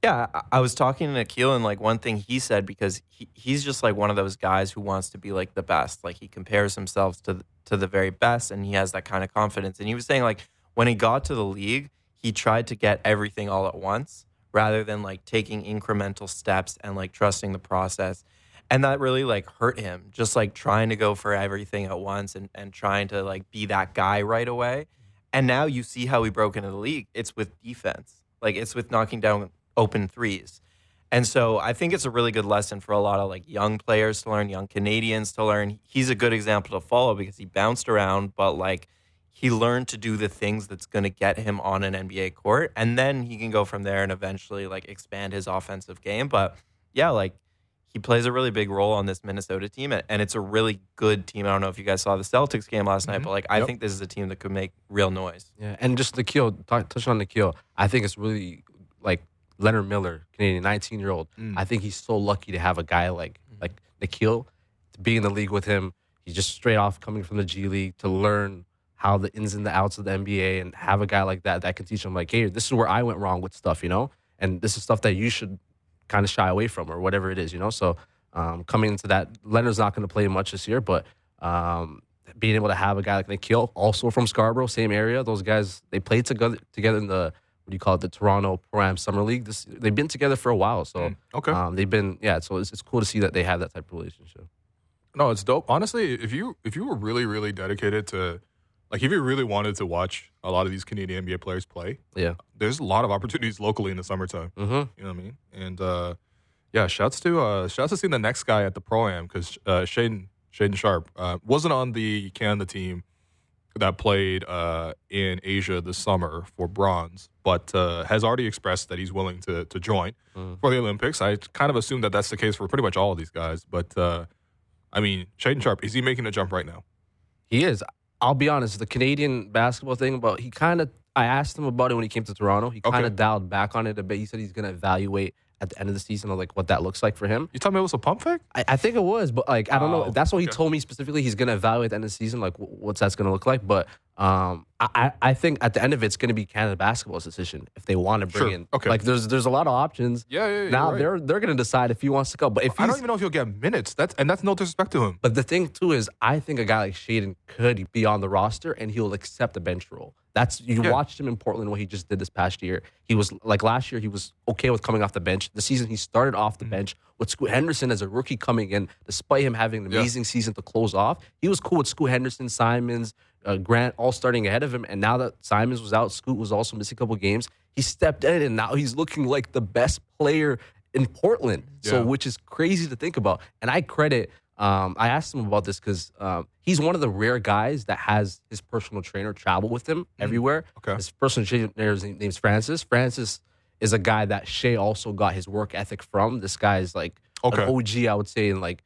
yeah, I, was talking to Nickeil, and like one thing he said because he, he's just like one of those guys who wants to be like the best. Like he compares himself to the, to the very best, and he has that kind of confidence. And he was saying like when he got to the league, he tried to get everything all at once rather than like taking incremental steps and like trusting the process and that really like hurt him just like trying to go for everything at once and, and trying to like be that guy right away and now you see how he broke into the league it's with defense like it's with knocking down open threes and so i think it's a really good lesson for a lot of like young players to learn young canadians to learn he's a good example to follow because he bounced around but like he learned to do the things that's going to get him on an nba court and then he can go from there and eventually like expand his offensive game but yeah like he plays a really big role on this Minnesota team, and it's a really good team. I don't know if you guys saw the Celtics game last night, Mhm. but like I Yep. think this is a team that could make real noise. Yeah, and just Nickeil, t- touch on the Nickeil. I think it's really like Leonard Miller, Canadian, 19 year old. Mm. I think he's so lucky to have a guy like like Nickeil to be in the league with him. He's just straight off coming from the G League to learn how the ins and the outs of the NBA and have a guy like that that can teach him like, hey, this is where I went wrong with stuff, you know, and this is stuff that you should kind of shy away from or whatever it is, you know. So um, coming into that, Leonard's not going to play much this year, but um, being able to have a guy like Nickeil, also from Scarborough, same area, those guys they played together together in the what do you call it, the Toronto Pro Am Summer League. This, they've been together for a while, so Mm, okay. um, they've been yeah. So it's, it's cool to see that they have that type of relationship. No, it's dope. Honestly, if you if you were really really dedicated to Like if you really wanted to watch a lot of these Canadian NBA players play, Yeah. there's a lot of opportunities locally in the summertime. Mm-hmm. You know what I mean? And uh, yeah, shouts to uh, shouts to seeing the next guy at the pro am because uh, Shaedon Shaedon Sharpe uh, wasn't on the Canada team that played uh, in Asia this summer for bronze, but uh, has already expressed that he's willing to to join for the Olympics. I kind of assume that that's the case for pretty much all of these guys. But uh, I mean, Shaedon Sharpe is he making a jump right now? He is. I'll be honest. The Canadian basketball thing about he kind of. I asked him about it when he came to Toronto. He kind Okay. of dialed back on it a bit. He said he's going to evaluate at the end of the season of like what that looks like for him. You tell me it was a pump fake? I, I think it was, but like I don't know. Oh, That's what he okay. told me specifically. He's to evaluate at the end of the season, like wh- what's that's to look like. But um, I, I think at the end of it, it's going to be Canada basketball's decision if they want to bring Sure. in. Okay. Like there's there's a lot of options. Yeah, yeah, yeah, Now right. they're they're going to decide if he wants to go. But if I don't even know if he'll get minutes. That's and that's no disrespect to him. but the thing too is, I think a guy like Shaedon could be on the roster and he'll accept a bench role. That's you Yeah. watched him in Portland what he just did this past year. He was like last year he was okay with coming off the bench. The season he started off Mm-hmm. the bench with Scoot Henderson as a rookie coming in, despite him having an Yeah. amazing season to close off. He was cool with Scoot Henderson, Simons, uh, Grant all starting ahead of him. And now that Simons was out, Scoot was also missing a couple games. He stepped in and now he's looking like the best player in Portland. So which is crazy to think about. And I credit. Um, I asked him about this because um, he's one of the rare guys that has his personal trainer travel with him everywhere. Okay. His personal trainer's name is Francis. Francis is a guy that Shai also got his work ethic from. This guy is like Okay. an OG, I would say, in like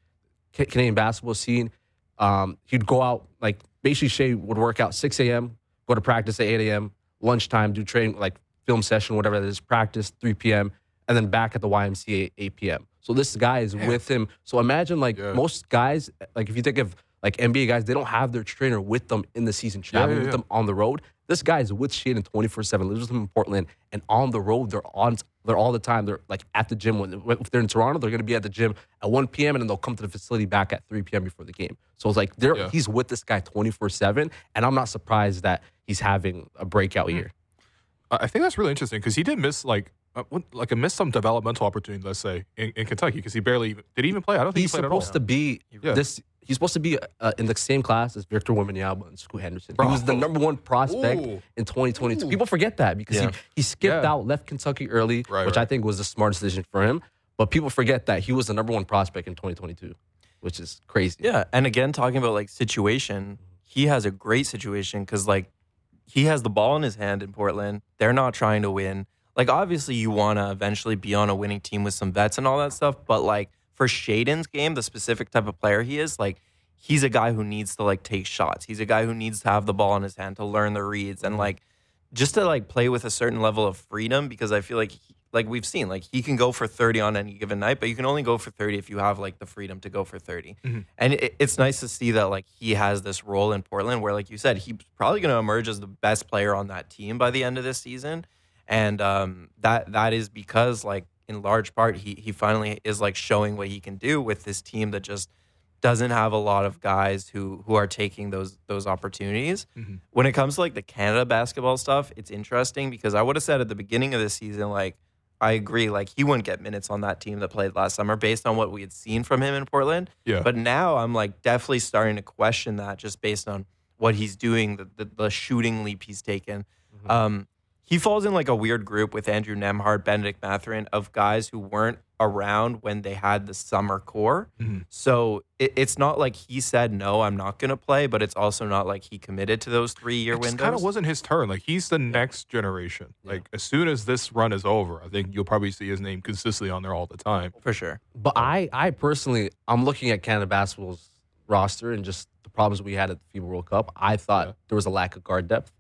Canadian basketball scene. Um, he'd go out like basically Shea would work out 6 a.m., go to practice at 8 a.m., lunchtime, do training like film session, whatever that is, practice 3 p.m., and then back at the YMCA 8 p.m. So this guy is with him. So imagine like Yeah. most guys, like if you think of like NBA guys, they don't have their trainer with them in the season, traveling yeah, with yeah. them on the road. This guy is with Shaedon 24 7, lives with him in Portland, and on the road, they're on, they're all the time. They're like at the gym. When, if they're in Toronto, they're going to be at the gym at 1 p.m. and then they'll come to the facility back at 3 p.m. before the game. So it's like they're, Yeah. he's with this guy 24 7, and I'm not surprised that he's having a breakout Mm-hmm. year. I I think that's really interesting because he did miss like uh, like a miss some developmental opportunity. Let's say in, in Kentucky because he barely even, did he even play. I don't think He's he played at all. supposed to be Yeah. this. He's supposed to be uh, in the same class as Victor Wembanyama and Scoot Henderson. Bro. He was the number one prospect Ooh. in 2022. Ooh. People forget that because Yeah. he, he skipped Yeah. out, left Kentucky early, Right, which right. I think was a smart decision for him. But people forget that he was the number one prospect in 2022, which is crazy. Yeah, and again, talking about like situation, he has a great situation because like he has the ball in his hand in Portland. They're not trying to win. Like obviously, you want to eventually be on a winning team with some vets and all that stuff. But like for Shaedon's game, the specific type of player he is, like he's a guy who needs to like take shots. He's a guy who needs to have the ball in his hand to learn the reads and like just to like play with a certain level of freedom because I feel like he, like we've seen like he can go for 30 on any given night but you can only go for 30 if you have like the freedom to go for 30 and it, it's nice to see that like he has this role in Portland where like you said he's probably going to emerge as the best player on that team by the end of this season. And um, that that is because like in large part he he finally is like showing what he can do with this team that just doesn't have a lot of guys who who are taking those those opportunities. When it comes to like the Canada basketball stuff, it's interesting because I would have said at the beginning of the season, like I agree, like he wouldn't get minutes on that team that played last summer based on what we had seen from him in Portland. Yeah. But now I'm like definitely starting to question that just based on what he's doing, the the, the shooting leap he's taken. Um, he falls in like a weird group with Andrew Nembhard, Benedict Mathurin of guys who weren't around when they had the summer core. Mm-hmm. So it, it's not like he said no, I'm not going to play, but it's also not like he committed to those three year It windows. kind of wasn't his turn. Like he's the next generation. Like as soon as this run is over, I think you'll probably see his name consistently on there all the time. for sure. But I, I personally, I'm looking at Canada basketball's roster and just the problems we had at the FIBA World Cup. I thought Yeah. there was a lack of guard depth.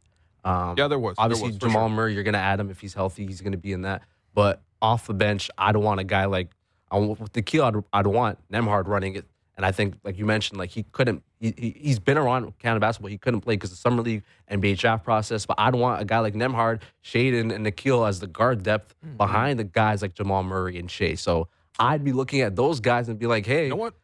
Um, Yeah, there was. There Obviously, was, Jamal sure. Murray, you're going to add him if he's healthy. He's going to be in that. But off the bench, I don't want a guy like I with the key. I'd, I'd want Nembhard running it. And I think, like you mentioned, like he couldn't. He, he he's been around Canada basketball. He couldn't play because the summer league NBA draft process. But I'd want a guy like Nembhard, Shaedon, and Nickeil as the guard depth Mm-hmm. behind the guys like Jamal Murray and Shai. So I'd be looking at those guys and be like, hey, You know what?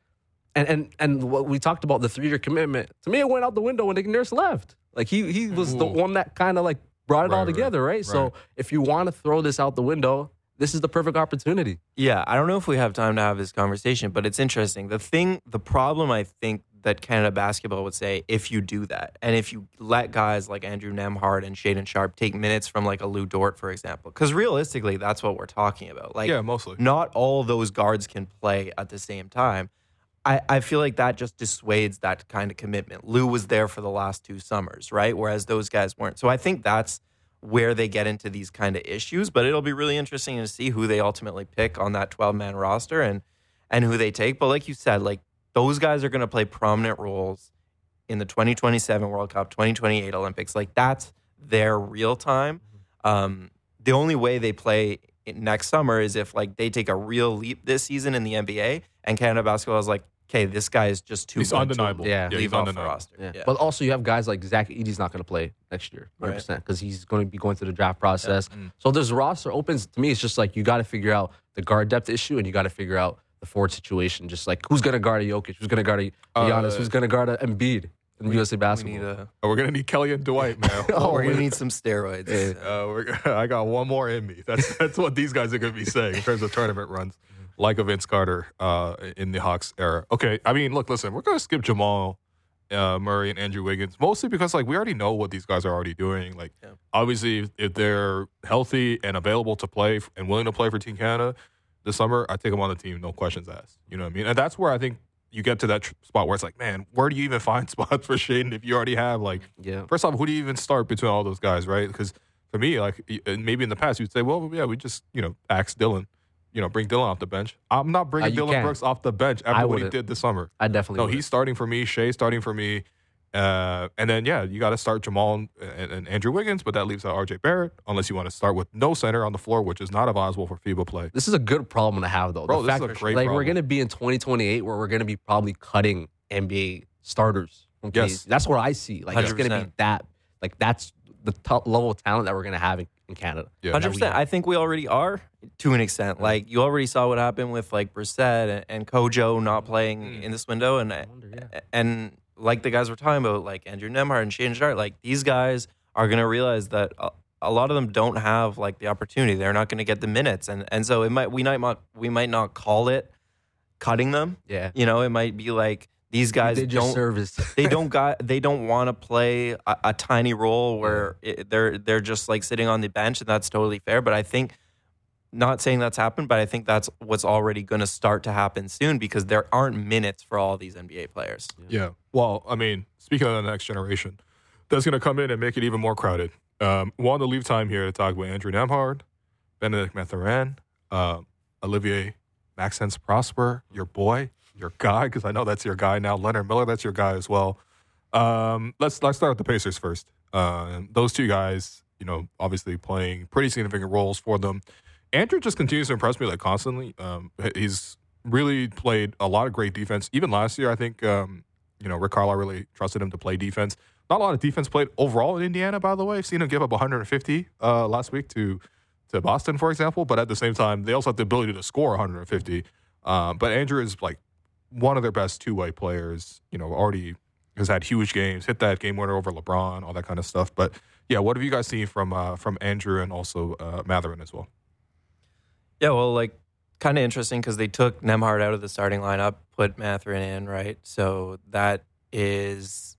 And and and what we talked about the three year commitment. To me, it went out the window when Nick Nurse left. Like he he was the one that kind of like brought it Right, all right, together, right? right. So if you want to throw this out the window, this is the perfect opportunity. Yeah, I don't know if we have time to have this conversation, but it's interesting. The thing, the problem I think that Canada basketball would say if you do that, and if you let guys like Andrew Nembhard and Shaedon Sharpe take minutes from like a Lu Dort, for example, because realistically, that's what we're talking about. Like, Yeah, mostly. not all those guards can play at the same time. I, I feel like that just dissuades that kind of commitment. Lu was there for the last two summers, right? Whereas those guys weren't. So I think that's where they get into these kind of issues. But it'll be really interesting to see who they ultimately pick on that 12 man roster and and who they take. But like you said, like those guys are going to play prominent roles in the 2027 World Cup, 2028 Olympics. Like that's their real time. Um, the only way they play next summer is if like they take a real leap this season in the NBA and Canada basketball is like, okay, this guy is just too He's good to undeniable. Yeah. yeah leave he's off the undeniable. roster. Yeah. Yeah. But also, you have guys like Zach Edey's not going to play next year, 100%, because he's going to be going through the draft process. So this roster opens to me. It's just like you got to figure out the guard depth issue and you got to figure out the forward situation. Just like who's going to guard a Jokic, who's going to guard a Giannis, Uh, who's going to guard a Embiid in USA we basketball. need a, Oh, we're gonna need Kelly and Dwight, man. Oh, we're gonna need some steroids. Uh, we're, I got one more in me. That's that's what these guys are going to be saying in terms of tournament runs, like a Vince Carter uh, in the Hawks era. Okay, I mean, look, listen, we're going to skip Jamal uh, Murray and Andrew Wiggins mostly because like we already know what these guys are already doing. Like, Yeah. obviously, if, if they're healthy and available to play f- and willing to play for Team Canada this summer, I take them on the team, no questions asked. You know what I mean? And that's where I think you get to that tr- spot where it's like, man, where do you even find spots for Shaden if you already have like Yeah. First off, who do you even start between all those guys, right? Because for me, like maybe in the past you'd say, well, yeah, we just you know axe Dillon, you know, bring Dillon off the bench. I'm not bringing Uh, Dillon can. Brooks off the bench I after what he did this summer. I definitely No, would. he's starting for me. Shea starting for me. Uh, and then yeah, you got to start Jamal and, and, and Andrew Wiggins, but that leaves out RJ Barrett unless you want to start with no center on the floor, which is not advisable for FIBA play. This is a good problem to have, though. Bro, the this fact is a great like we're gonna be in 2028 where we're gonna be probably cutting NBA starters. Okay, Yes. that's what I see. Like it's gonna be that. Like that's the top level of talent that we're gonna have in, in Canada. Yeah. Hundred percent. I think we already are to an extent. Like you already saw what happened with like Brissett and, and Kojo not playing Mm. in this window, and wonder, yeah. and like the guys we're talking about, like Andrew Nembhard and Shaedon Sharpe, like these guys are gonna realize that a, a lot of them don't have like the opportunity. They're not gonna get the minutes, and and so it might we might not we might not call it cutting them. Yeah, You know, it might be like these guys they don't service. they don't got they don't want to play a, a tiny role where it, they're they're just like sitting on the bench and that's totally fair but i think not saying that's happened but i think that's what's already going to start to happen soon because there aren't minutes for all these nba players Yeah. Well, I mean, speaking of the next generation, that's going to come in and make it even more crowded. Um, wanted to leave time here to talk about Andrew Nembhard, Benedict Mathurin, uh, Olivier Maxence Prosper, your boy, your guy, because I know that's your guy now. Leonard Miller, that's your guy as well. Um, let's let's start with the Pacers first. Uh, those two guys, you know, obviously playing pretty significant roles for them. Andrew just continues to impress me like constantly. Um, he's really played a lot of great defense. Even last year, I think um, you know Rick Carlisle really trusted him to play defense. Not a lot of defense played overall in Indiana, by the way. I've seen him give up 150 uh, last week to to Boston, for example. But at the same time, they also have the ability to score 150. Um, but Andrew is like one of their best two way players. You know, already has had huge games, hit that game winner over LeBron, all that kind of stuff. But yeah, what have you guys seen from uh, from Andrew and also uh, Mathurin as well? yeah well like kind of interesting because they took nembhard out of the starting lineup put mathurin in right so that is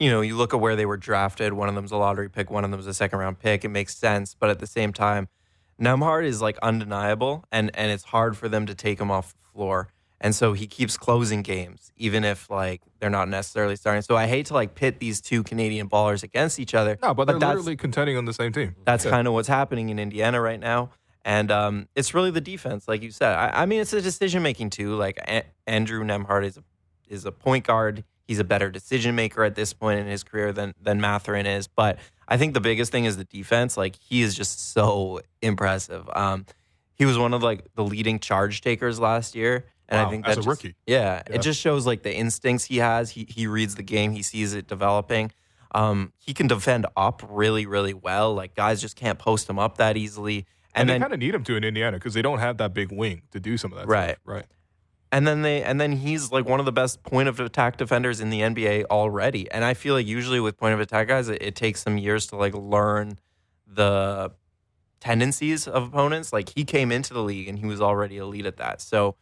you know you look at where they were drafted one of them's a lottery pick one of them's a second round pick it makes sense but at the same time Nembhard is like undeniable, and and it's hard for them to take him off the floor. And so he keeps closing games, even if like they're not necessarily starting. So I hate to like pit these two Canadian ballers against each other. No, but they're that's- literally contending on the same team. That's Yeah. kind of what's happening in Indiana right now. And um, it's really the defense, like you said. I, I mean, it's a decision making too. Like a- Andrew Nembhard is a, is a point guard. He's a better decision maker at this point in his career than than Mathurin is. But I think the biggest thing is the defense. Like he is just so impressive. Um, he was one of like the leading charge takers last year, and Wow, I think as that a rookie. yeah, Yeah. it just shows like the instincts he has. He he reads the game. He sees it developing. Um, he can defend up really, really well. Like guys just can't post him up that easily. And, And, they kind of need him to in Indiana because they don't have that big wing to do some of that. Right. Stuff. Right. and then they and then he's like one of the best point of attack defenders in the NBA already. And I feel like usually with point of attack guys, it, it takes some years to like learn the tendencies of opponents. Like he came into the league and he was already elite at that. So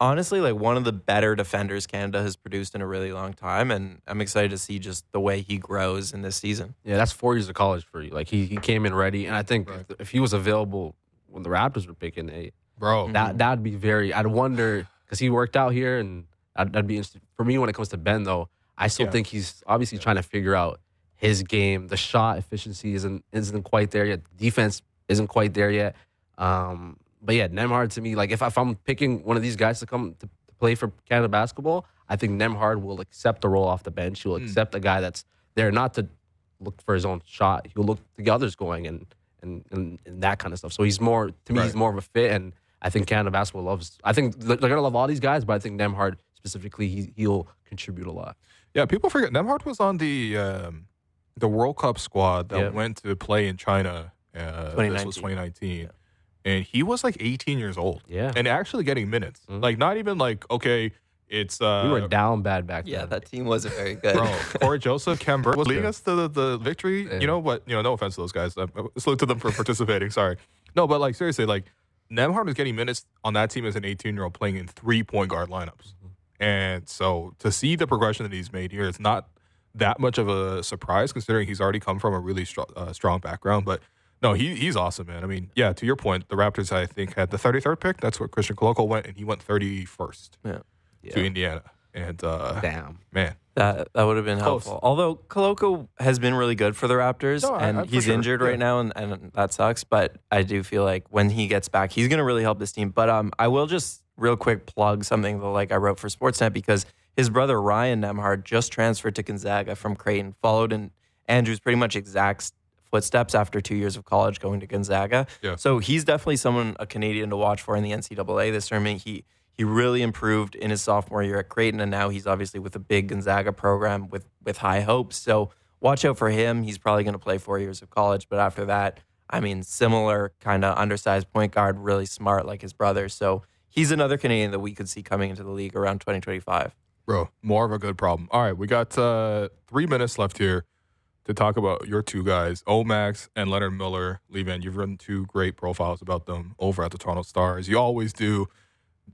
honestly like one of the better defenders Canada has produced in a really long time, and I'm excited to see just the way he grows in this season. Yeah, that's four years of college for you. Like he, he came in ready, and I think Right. if, if he was available when the Raptors were picking, eh, bro. that that'd be very. I'd wonder because he worked out here, and I'd, that'd be interesting. for me when it comes to Ben. Though I still Yeah. think he's obviously trying to figure out his game. The shot efficiency isn't isn't quite there yet. Defense isn't quite there yet. Um, but yeah, Nembhard to me, like if, if I'm picking one of these guys to come to, to play for Canada basketball, I think Nembhard will accept the role off the bench. He'll Hmm. accept a guy that's there not to look for his own shot. He'll look to get others going and and, and and that kind of stuff. So he's more to me, he's more of a fit, and I think Canada basketball loves. I think they're gonna love all these guys, but I think Nembhard specifically, he, he'll contribute a lot. Yeah, people forget Nembhard was on the um, the World Cup squad that Yeah. went to play in China. Uh, this was 2019. 2019, and he was like 18 years old. Yeah. and actually getting minutes. Mhm. Like not even like okay, it's uh, we were down bad back Yeah, then. Yeah, that team wasn't very good. bro. Cory Joseph, Khem Birch was leading us to the, the victory. Yeah. You know what? You know, no offense to those guys. Uh, salute to them for participating. Sorry, no, but like seriously, like Nembhard was getting minutes on that team as an 18 year old playing in three point guard lineups, and so to see the progression that he's made here, it's not that much of a surprise considering he's already come from a really strong, uh, strong background. But no, he he's awesome, man. I mean, yeah, to your point, the Raptors I think had the 33rd pick. That's where Christian Koloko went, and he went 31st Yeah. to Indiana. And uh, Damn. man, That that would have been Close. helpful. Although Koloko has been really good for the Raptors, No, I- and I- he's sure, injured yeah. right now, and, and that sucks. But I do feel like when he gets back, he's going to really help this team. But um, I will just real quick plug something that like I wrote for Sportsnet because his brother Ryan Nembhard just transferred to Gonzaga from Creighton, followed in Andrew's pretty much exact footsteps after two years of college going to Gonzaga. Yeah. So he's definitely someone a Canadian to watch for in the NCAA this tournament. He he really improved in his sophomore year at Creighton, and now he's obviously with a big Gonzaga program with with high hopes. So watch out for him. He's probably going to play four years of college, but after that, I mean, similar kind of undersized point guard, really smart like his brother. So he's another Canadian that we could see coming into the league around 2025. Bro, more of a good problem. All right, we got uh, three minutes left here to talk about your two guys, Omax and Leonard Miller. Libaan, you've written two great profiles about them over at the Toronto Stars. You always do,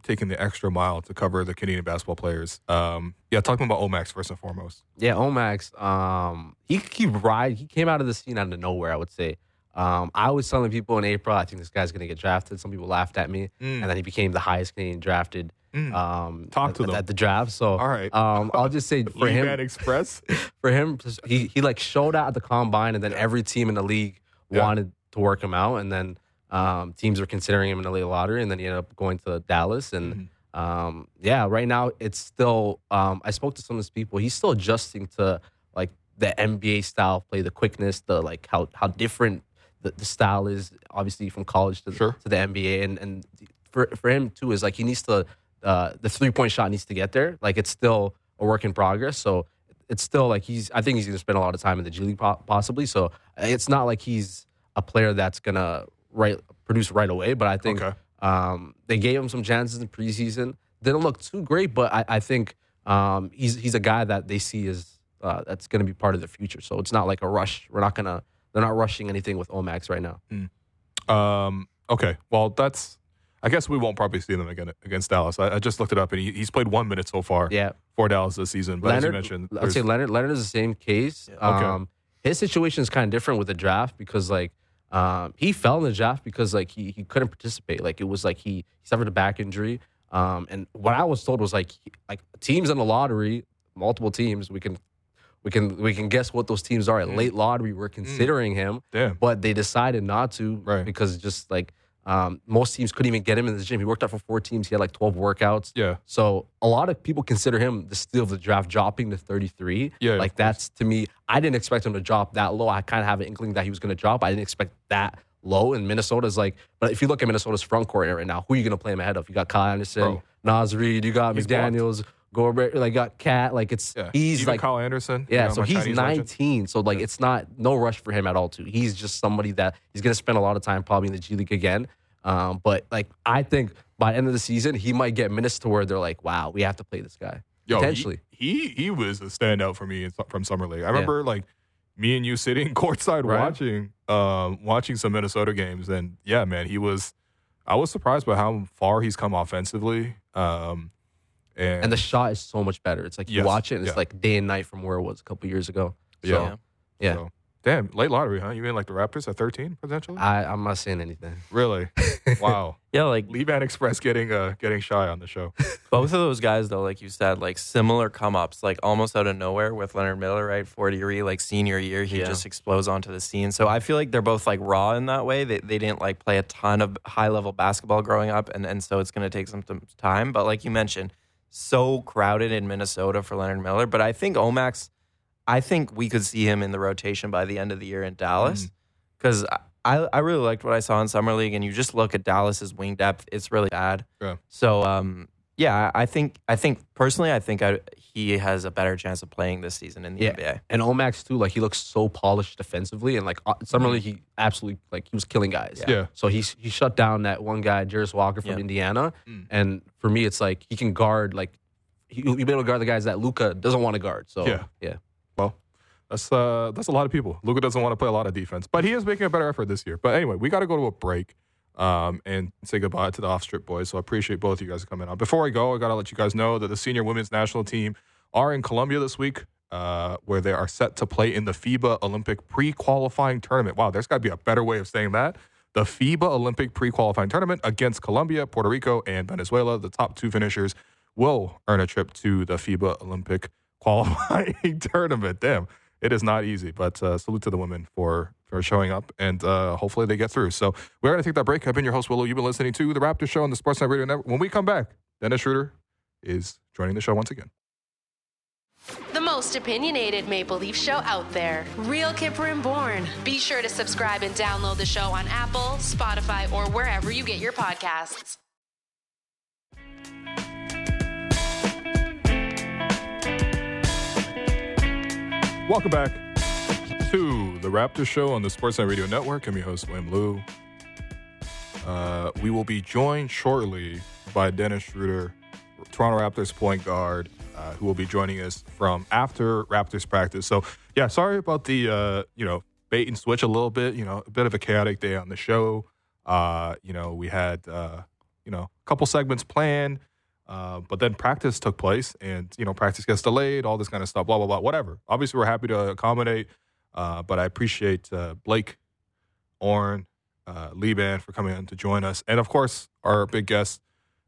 taking the extra mile to cover the Canadian basketball players. Um, yeah, talking about Omax first and foremost. Yeah, Omax. Um, he he ride. He came out of the scene out of nowhere. I would say. Um, I was telling people in April, I think this guy's gonna get drafted. Some people laughed at me, Mm. and then he became the highest Canadian drafted. Mm. Um, Talk at, to at- them. at the draft. So, All right. Um, I'll just say for him, Express. for him, he he like showed out at the combine, and then every team in the league Yeah. wanted to work him out, and then um, teams were considering him in the late lottery, and then he ended up going to Dallas, and Mm-hmm. um, yeah, right now it's still. Um, I spoke to some of his people. He's still adjusting to like the NBA style play, the quickness, the like how how different the, the style is, obviously from college to, Sure. to the NBA, and and for for him too is like he needs to uh, the three point shot needs to get there. Like it's still a work in progress, so it's still like he's. I think he's going to spend a lot of time in the G League possibly. So it's not like he's a player that's going to right produce right away. But I think Okay. um, they gave him some chances in preseason. Didn't look too great, but I, I think um, he's he's a guy that they see as uh, that's going to be part of the future. So it's not like a rush. We're not gonna. They're not rushing anything with Omax right now. Um, okay, well, that's. I guess we won't probably see them again against Dallas. I, I just looked it up, and he, he's played one minute so far Yeah, for Dallas this season. But as you mentioned, I'd say Leonard. Leonard is the same case. Okay. Um, his situation is kind of different with the draft because like um, he fell in the draft because like he, he couldn't participate. Like it was like he, he suffered a back injury. Um, and what I was told was like he- like teams in the lottery, multiple teams. We can we can we can guess what those teams are. At Mm. late lottery, we were considering him, damn. but they decided not to Right. because just like um, most teams couldn't even get him in the gym. He worked out for four teams. He had like twelve workouts. Yeah, So a lot of people consider him the steal of the draft, dropping to 33. Yeah, like that's to me. I didn't expect him to drop that low. I kind of have an inkling that he was going to drop. I didn't expect that low. And Minnesota's like, but if you look at Minnesota's front court right now, who are you going to play him ahead of? You got Kyle Anderson, Bro. Naz Reid, you got He's McDaniels, Gobert, like got Cat. Like it's yeah. he's Even like Kyle Anderson. yeah, you know, so he's Chinese legend. 19. So like it's not no rush for him at all. Too. He's just somebody that he's gonna spend a lot of time probably in the G League again. Um, but like I think by the end of the season, he might get minutes to where they're like, wow, we have to play this guy. Yo, Potentially. he, he was a standout for me from summer league. I remember like me and you sitting courtside Right. watching um, watching some Minnesota games, and yeah, man, he was I was surprised by how far he's come offensively. Um, and, And the shot is so much better. It's like you Yes, watch it and it's yeah. like day and night from where it was a couple years ago. So, Yeah. yeah. so- damn late lottery, huh? You mean like the Raptors at thirteen potentially? I, I'm not saying anything. really? wow. Yeah, like Libaan Express getting uh getting shy on the show. both of those guys, though, like you said, like similar come ups, like almost out of nowhere with Leonard Miller, right? 40 year, like senior year, he Yeah. just explodes onto the scene. So I feel like they're both like raw in that way. They, they didn't like play a ton of high level basketball growing up, and, and so it's going to take some some time. But like you mentioned, so crowded in Minnesota for Leonard Miller. But I think Omax, I think we could see him in the rotation by the end of the year in Dallas because I, I really liked what I saw in summer league, and you just look at Dallas's wing depth; it's really bad. Yeah. So, um, yeah, I think I think personally, I think I, he has a better chance of playing this season in the Yeah. NBA. And Omax too, like he looks so polished defensively, and like uh, summer league, he absolutely like he was killing guys. Mm-hmm. Yeah. So he he shut down that one guy, Jarace Walker from Yeah. Indiana, Mm. and for me, it's like he can guard like he, he'll be able to guard the guys that Luka doesn't want to guard. So Yeah. yeah. Well, that's uh that's a lot of people. Luka doesn't want to play a lot of defense, but he is making a better effort this year. But anyway, we got to go to a break um, and say goodbye to the off strip boys. So I appreciate both of you guys coming on. Before I go, I got to let you guys know that the senior women's national team are in Colombia this week, uh, where they are set to play in the FIBA Olympic pre-qualifying tournament. Wow, there's got to be a better way of saying that. The FIBA Olympic pre-qualifying tournament against Colombia, Puerto Rico, and Venezuela. The top two finishers will earn a trip to the FIBA Olympic qualifying tournament. Damn, it is not easy. But uh, salute to the women for for showing up, and uh, hopefully they get through. So we're gonna take that break. I've been your host Will Lou. You've been listening to the Raptor Show on the Sportsnet Radio Network. When we come back, Dennis Schröder is joining the show once again. The most opinionated Maple Leaf show out there. Real Kyper and Bourne. Be sure to subscribe and download the show on Apple, Spotify, or wherever you get your podcasts. Welcome back to the Raptor Show on the Sportsnet Radio Network. I'm your host, Will Lou. Uh, we will be joined shortly by Dennis Schröder, Toronto Raptors point guard, uh, who will be joining us from after Raptors practice. So, yeah, sorry about the uh, you know bait and switch a little bit. You know, a bit of a chaotic day on the show. Uh, you know, we had uh, you know a couple segments planned. Uh, but then practice took place, and you know practice gets delayed, all this kind of stuff, blah blah blah, whatever. Obviously, we're happy to accommodate, uh, but I appreciate uh, Blake, Oren, uh, Libaan for coming in to join us, and of course our big guest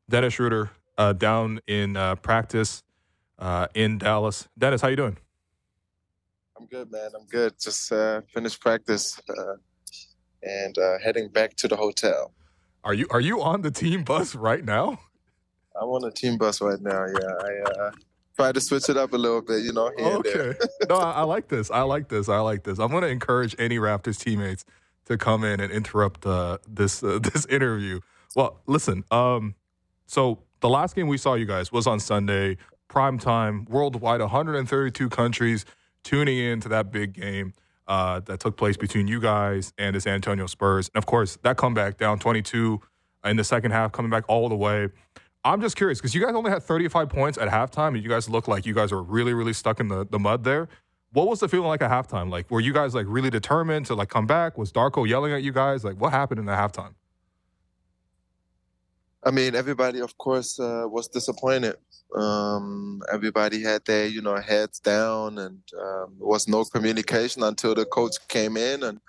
Dennis Schröder uh, down in uh, practice uh, in Dallas. Dennis, how you doing? I'm good, man. I'm good. Just uh, finished practice uh, and uh, heading back to the hotel. Are you are you on the team bus right now? I'm on the team bus right now. Yeah, I uh, try to switch it up a little bit, you know. Okay. no, I, I like this. I like this. I like this. I'm going to encourage any Raptors teammates to come in and interrupt uh, this uh, this interview. Well, listen. Um, so the last game we saw you guys was on Sunday, prime time, worldwide, 132 countries tuning in to that big game uh, that took place between you guys and the San Antonio Spurs. And of course, that comeback down 22 in the second half, coming back all the way. I'm just curious because you guys only had 35 points at halftime, and you guys look like you guys were really, really stuck in the, the mud there. What was the feeling like at halftime? Like, were you guys like really determined to like come back? Was Darko yelling at you guys? Like, what happened in the halftime? I mean, everybody, of course, uh, was disappointed. Um, everybody had their, you know, heads down, and um, was no communication until the coach came in. And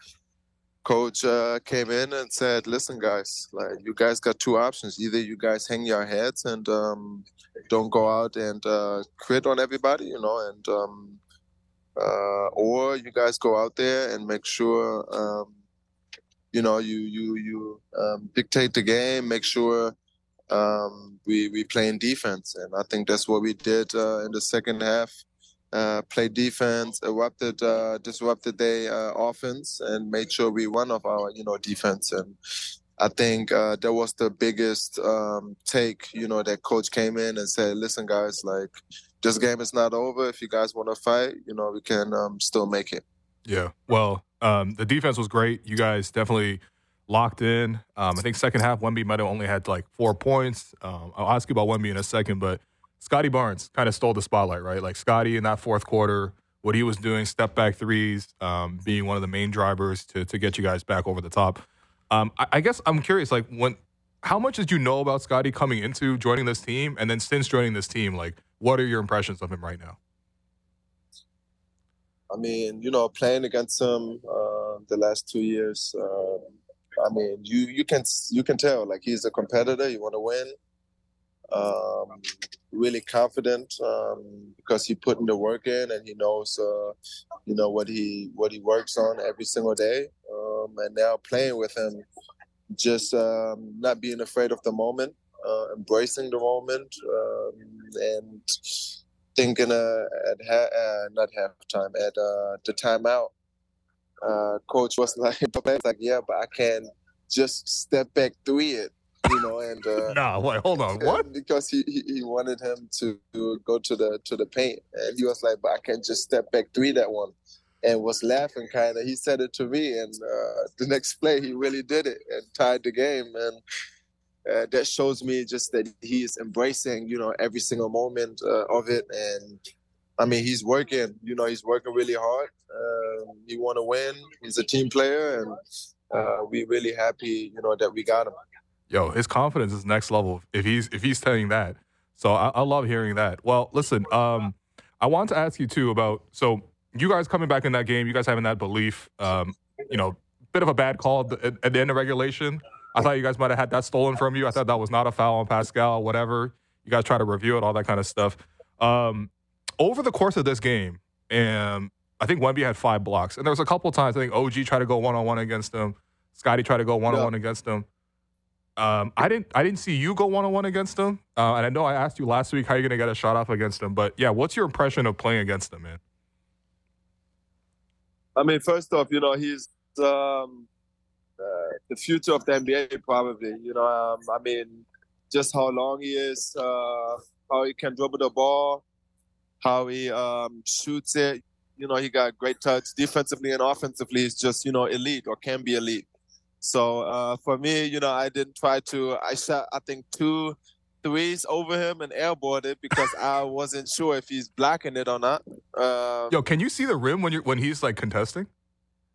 coach uh, came in and said, "Listen, guys, like you guys got two options. Either you guys hang your heads and um, don't go out and uh, quit on everybody, you know, and um, uh, or you guys go out there and make sure." Um, you know, you you you um, dictate the game. Make sure um, we we play in defense, and I think that's what we did uh, in the second half. Uh, play defense, erupted, uh, disrupted their uh, offense, and made sure we won off our you know defense. And I think uh, that was the biggest um, take. You know, that coach came in and said, "Listen, guys, like this game is not over. If you guys want to fight, you know, we can um, still make it." Yeah. Well, um, the defense was great. You guys definitely locked in. Um, I think second half, Wemby might have only had like four points. Um, I'll ask you about Wemby in a second, but Scottie Barnes kind of stole the spotlight, right? Like Scottie in that fourth quarter, what he was doing, step back threes, um, being one of the main drivers to to get you guys back over the top. Um, I, I guess I'm curious, like when how much did you know about Scottie coming into joining this team, and then since joining this team, like what are your impressions of him right now? I mean, you know, playing against him uh, the last two years. Uh, I mean, you you can you can tell like he's a competitor. You want to win. Um, really confident um, because he put in the work in and he knows, uh, you know, what he what he works on every single day. Um, and now playing with him, just um, not being afraid of the moment, uh, embracing the moment, um, and thinking uh, at ha- uh, not halftime at uh, the timeout. Uh, coach was like, like, yeah, but I can just step back through it, you know, and uh, no, wait, hold on, what? because he, he he wanted him to go to the to the paint, and he was like, but I can just step back three that one, and was laughing kind of. He said it to me, and uh, the next play he really did it and tied the game, and uh, that shows me just that he is embracing, you know, every single moment uh, of it. And I mean, he's working, you know, he's working really hard. Um, he want to win. He's a team player, and uh, we're really happy, you know, that we got him. Yo, his confidence is next level. If he's if he's saying that, so I, I love hearing that. Well, listen, um, I want to ask you too about so you guys coming back in that game, you guys having that belief, um, you know, bit of a bad call at the, at the end of regulation. I thought you guys might have had that stolen from you. I thought that was not a foul on Pascal, whatever. You guys try to review it, all that kind of stuff. Um, over the course of this game, and I think Wemby had five blocks, and there was a couple times I think OG tried to go one on one against him. Scottie tried to go one on one against him. Um, I didn't. I didn't see you go one on one against him, uh, and I know I asked you last week how you're gonna get a shot off against him. But yeah, what's your impression of playing against him, man? I mean, first off, you know, he's um, uh, the future of the NBA, probably. You know, um, I mean, just how long he is, uh, how he can dribble the ball, how he um, shoots it. You know, he got great touch defensively and offensively. He's just, you know, elite or can be elite. So uh, for me, you know, I didn't try to. I shot, I think, two threes over him and airballed it because I wasn't sure if he's blocking it or not. Um, Yo, can you see the rim when you're when he's like contesting?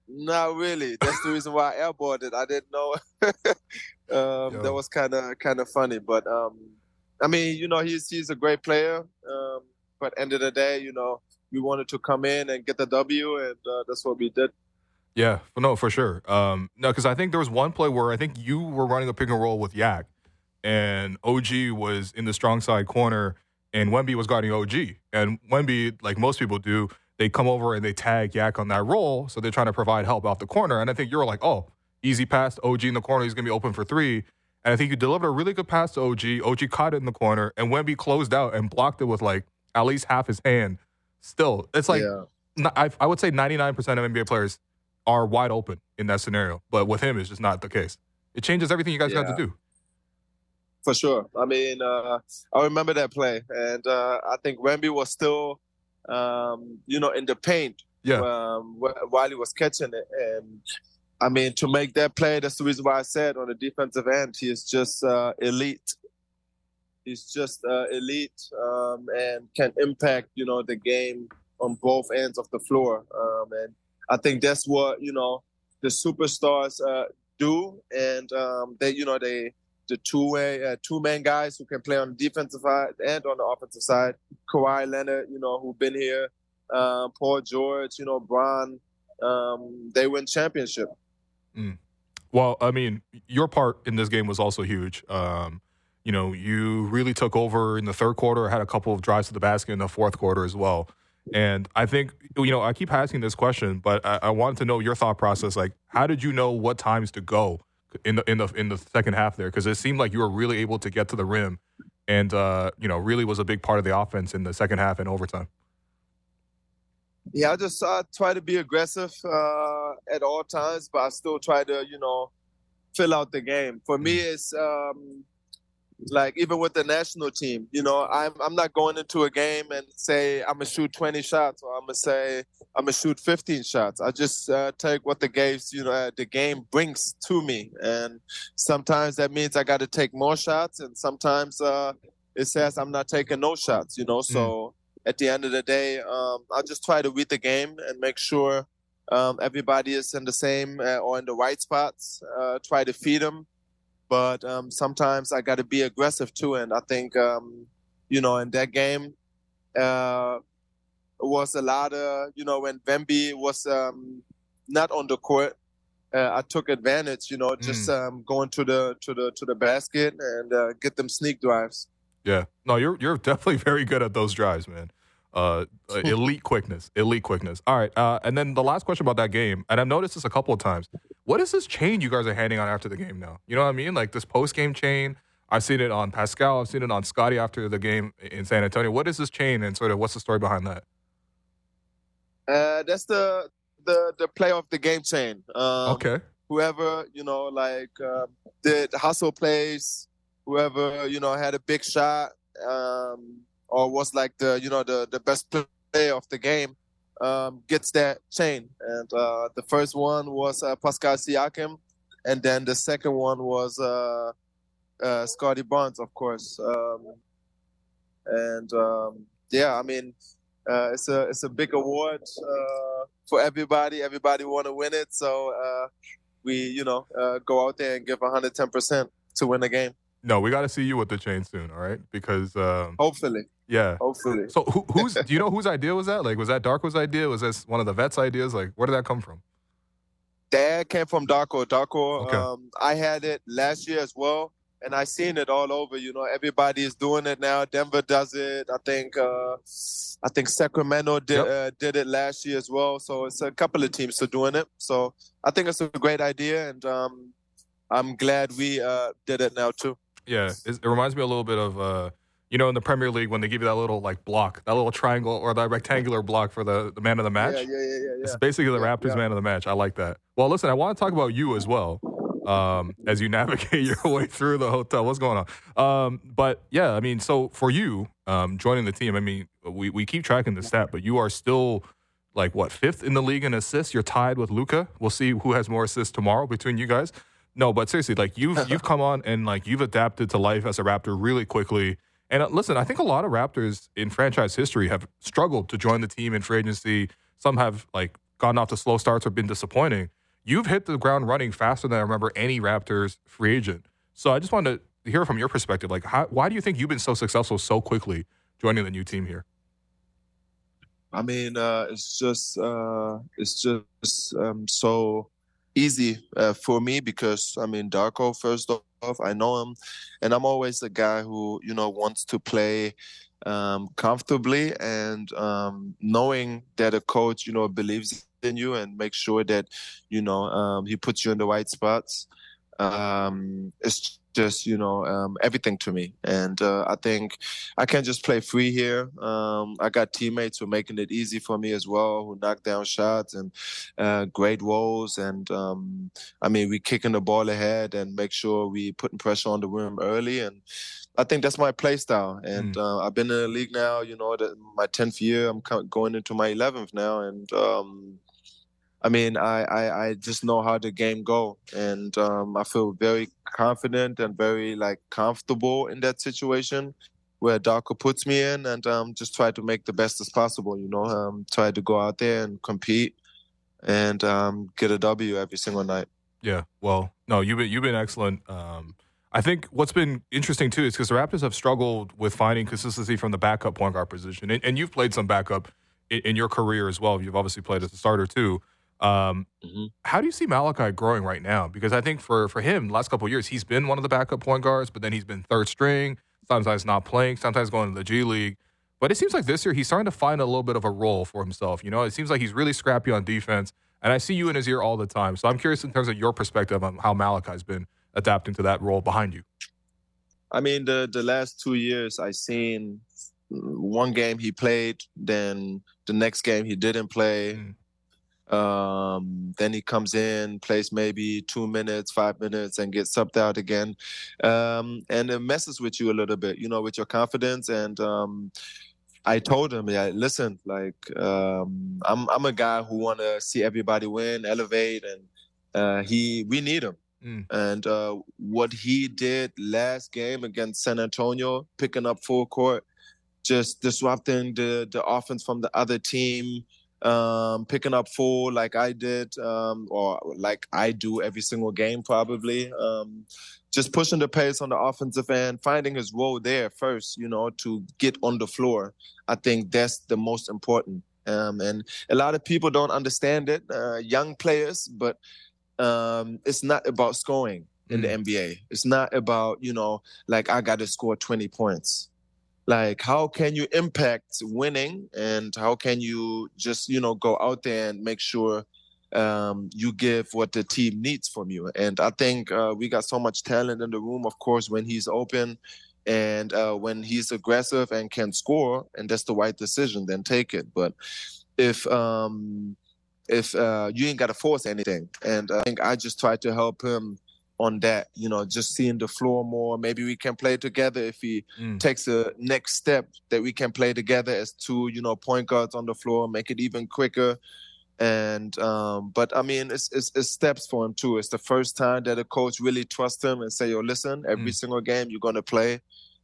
Not really. That's the reason why I airballed it. I didn't know. um, that was kind of kind of funny, but um, I mean, you know, he's he's a great player. Um, but end of the day, you know, we wanted to come in and get the W, and uh, that's what we did. Yeah, no, for sure. Um, no, because I think there was one play where I think you were running a pick and roll with Yak, and OG was in the strong side corner, and Wemby was guarding OG. And Wemby, like most people do, they come over and they tag Yak on that roll, so they're trying to provide help off the corner. And I think you were like, oh, easy pass, to OG in the corner, he's gonna be open for three. And I think you delivered a really good pass to OG. OG caught it in the corner, and Wemby closed out and blocked it with like at least half his hand. Still, it's like yeah. I, I would say 99% of NBA players are wide open in that scenario, but with him, it's just not the case. It changes everything you guys got to do. For sure. I mean, uh, I remember that play, and uh, I think Wemby was still, um, you know, in the paint Yeah. um, wh- while he was catching it. And I mean, to make that play, that's the reason why I said on the defensive end, he is just uh, elite. He's just uh, elite um, and can impact, you know, the game on both ends of the floor. Um, and I think that's what you know the superstars uh, do, and um, they, you know, they the two way uh, two man guys who can play on the defensive side and on the offensive side. Kawhi Leonard, you know, who've been here, uh, Paul George, you know, Bron. Um, they win championship. Well, I mean, your part in this game was also huge. Um, you know, you really took over in the third quarter, had a couple of drives to the basket in the fourth quarter as well. And I think, you know, I keep asking this question, but I, I wanted to know your thought process. Like, how did you know what times to go in the in the in the second half there? Because it seemed like you were really able to get to the rim, and uh, you know, really was a big part of the offense in the second half and overtime. Yeah, I just uh, try to be aggressive uh, at all times, but I still try to, you know, fill out the game. For me, it's um, like even with the national team, you know, I'm I'm not going into a game and say I'm gonna shoot 20 shots or I'm gonna say I'm gonna shoot 15 shots. I just uh, take what the games, you know, uh, the game brings to me, and sometimes that means I got to take more shots, and sometimes uh, it says I'm not taking no shots. You know, so at the end of the day, um, I just try to read the game and make sure um, everybody is in the same uh, or in the right spots. Uh, try to feed them, but um, sometimes I got to be aggressive too. And I think um, you know in that game uh, was a lot of you know when Wemby was um, not on the court. Uh, I took advantage, you know, just um, going to the to the to the basket and uh, get them sneak drives. Yeah. No, you're you're definitely very good at those drives, man. Uh, uh, elite quickness, elite quickness. All right. Uh, and then the last question about that game, and I've noticed this a couple of times. What is this chain you guys are handing on after the game now? You know what I mean? Like this post game chain. I've seen it on Pascal. I've seen it on Scottie after the game in San Antonio. What is this chain, and sort of what's the story behind that? Uh, that's the the the play of the game chain. Um, okay. Whoever you know, like um, did hustle plays, whoever you know had a big shot, um, or was like the you know the the best play of the game, um, gets that chain. And uh, the first one was uh, Pascal Siakam, and then the second one was uh, uh, Scottie Barnes, of course. Um, and um, yeah, I mean, uh, it's a it's a big award uh, for everybody. Everybody want to win it, so uh, we you know uh, go out there and give 110 percent to win the game. No, we got to see you with the chain soon, all right? Because um, Hopefully, yeah. hopefully. So who, who's do you know whose idea was that? Like, was that Darko's idea? Was this one of the vets' ideas? Like, where did that come from? That came from Darko. Darko, Okay. um, I had it last year as well, and I seen it all over. You know, everybody is doing it now. Denver does it. I think, uh, I think Sacramento did Yep. uh, did it last year as well. So it's a couple of teams are doing it. So I think it's a great idea, and um, I'm glad we uh, did it now too. Yeah, it, it reminds me a little bit of uh, you know in the Premier League when they give you that little like block, that little triangle or that rectangular block for the, the man of the match. Yeah, yeah, yeah, yeah. It's basically the Raptors man of the match. I like that. Well, listen, I want to talk about you as well um, as you navigate your way through the hotel. What's going on? Um, but yeah, I mean, so for you um, joining the team, I mean, we, we keep tracking the stat, but you are still like what fifth in the league in assists. You're tied with Luka. We'll see who has more assists tomorrow between you guys. No, but seriously, like you've you've come on and like you've adapted to life as a Raptor really quickly. And uh, listen, I think a lot of Raptors in franchise history have struggled to join the team in free agency. Some have like gotten off to slow starts or been disappointing. You've hit the ground running faster than I remember any Raptors free agent. So I just wanted to hear from your perspective, like how, why do you think you've been so successful so quickly joining the new team here? I mean, uh, it's just uh, it's just um, so easy uh, for me because I mean, Darko. First off, I know him, and I'm always a guy who you know wants to play um, comfortably and um, knowing that a coach you know believes in you and makes sure that you know um, he puts you in the right spots. Um, it's just you know um, everything to me, and uh, I think I can't just play free here. Um, I got teammates who are making it easy for me as well, who knock down shots and uh, great rolls. And um, I mean, we kicking the ball ahead and make sure we putting pressure on the rim early. And I think that's my play style. And uh, I've been in the league now, you know, the, my tenth year. I'm going into my eleventh now, and um, I mean, I, I, I just know how the game go, and um, I feel very confident and very like comfortable in that situation where Darko puts me in, and um, just try to make the best as possible. You know, um, try to go out there and compete and um, get a W every single night. Yeah, well, no, you've been you've been excellent. Um, I think what's been interesting too is because the Raptors have struggled with finding consistency from the backup point guard position, and, and you've played some backup in, in your career as well. You've obviously played as a starter too. Um, Mhm. How do you see Malachi growing right now? Because I think for for him, last couple of years, he's been one of the backup point guards, but then he's been third string. Sometimes not playing, sometimes going to the G League. But it seems like this year he's starting to find a little bit of a role for himself. You know, it seems like he's really scrappy on defense, and I see you in his ear all the time. So I'm curious in terms of your perspective on how Malachi's been adapting to that role behind you. I mean, the the last two years, I seen one game he played, then the next game he didn't play. Mm. Um, then he comes in, plays maybe two minutes, five minutes, and gets subbed out again. Um, and it messes with you a little bit, you know, with your confidence. And um, I told him, yeah, listen, like um, I'm I'm a guy who want to see everybody win, elevate, and uh, he we need him. Mm. And uh, what he did last game against San Antonio, picking up full court, just disrupting the the offense from the other team, um, picking up four like I did, um, or like I do every single game probably. Um, just pushing the pace on the offensive end, finding his role there first, you know, to get on the floor. I think that's the most important. Um, and a lot of people don't understand it, uh, young players, but um, it's not about scoring in the NBA. It's not about, you know, like I got to score 20 points. Like, how can you impact winning and how can you just, you know, go out there and make sure um, you give what the team needs from you? And I think uh, we got so much talent in the room, of course, when he's open and uh, when he's aggressive and can score, and that's the right decision, then take it. But if, um, if uh, you ain't got to force anything, and I think I just try to help him on that, you know, just seeing the floor more. Maybe we can play together if he Mm. takes a next step that we can play together as two, you know, point guards on the floor, make it even quicker. And um, but I mean, it's, it's it's steps for him too. It's the first time that a coach really trusts him and say, "Yo, listen, every Mm. single game you're gonna play,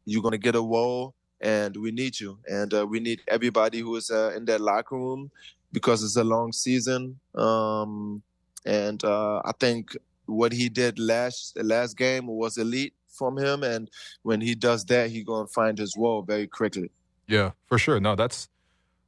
you're gonna get a role, and we need you, and uh, we need everybody who is uh, in that locker room because it's a long season. Um, and uh, I think what he did last the last game was elite from him, and when he does that, he gonna find his role very quickly. Yeah, for sure. No, that's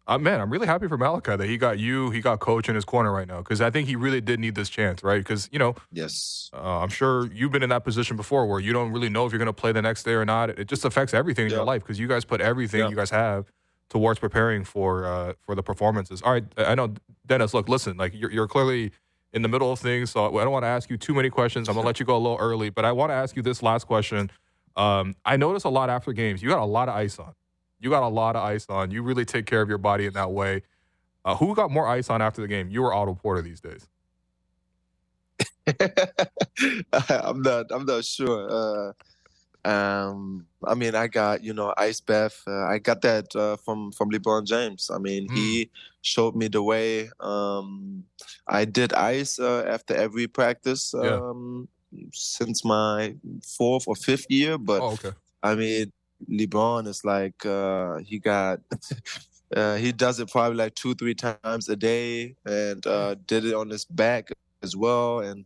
uh, man. I'm really happy for Malachi that he got you. He got coach in his corner right now because I think he really did need this chance, right? Because you know, Yes. uh, I'm sure you've been in that position before where you don't really know if you're going to play the next day or not. It just affects everything in your life because you guys put everything Yeah. you guys have towards preparing for uh, for the performances. All right, I know Dennis. Look, listen, like you're, you're clearly in the middle of things, so I don't want to ask you too many questions. I'm gonna let you go a little early, but I want to ask you this last question. Um, I notice a lot after games. You got a lot of ice on. You got a lot of ice on. You really take care of your body in that way. Uh, who got more ice on after the game? You or Otto Porter these days? I'm not. I'm not sure. Uh, um, I mean, I got you know ice bath. Uh, I got that uh, from from LeBron James. I mean, he showed me the way. Um, I did ice uh, after every practice Yeah. um, since my fourth or fifth year. But Oh, okay. I mean, LeBron is like uh, he got. Uh, he does it probably like two, three times a day, and uh, did it on his back as well, and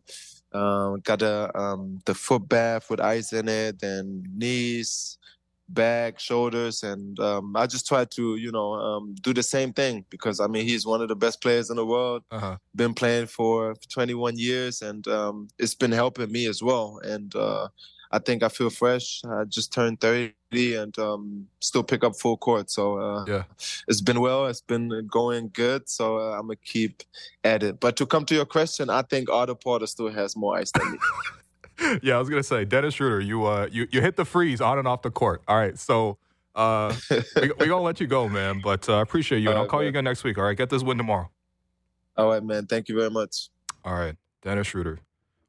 um, got a um, the foot bath with ice in it, and knees, back, shoulders, and um, I just try to you know um, do the same thing because I mean he's one of the best players in the world. Uh huh. Been playing for 21 years, and um, it's been helping me as well. And uh, I think I feel fresh. I just turned 30 and um, still pick up full court. So uh, Yeah. it's been well. It's been going good. So uh, I'm gonna keep at it. But to come to your question, I think Otto Porter still has more ice than me. yeah, I was gonna say Dennis Schröder, you uh you, you hit the freeze on and off the court. All right, so uh we we gonna let you go, man. But uh, I appreciate you, and All I'll right, call you again next week. All right, get this win tomorrow. All right, man. Thank you very much. All right, Dennis Schröder.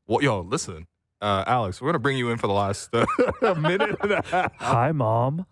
Well, yo, listen, uh, Alex, we're gonna bring you in for the last uh, minute and a half. Hi, mom.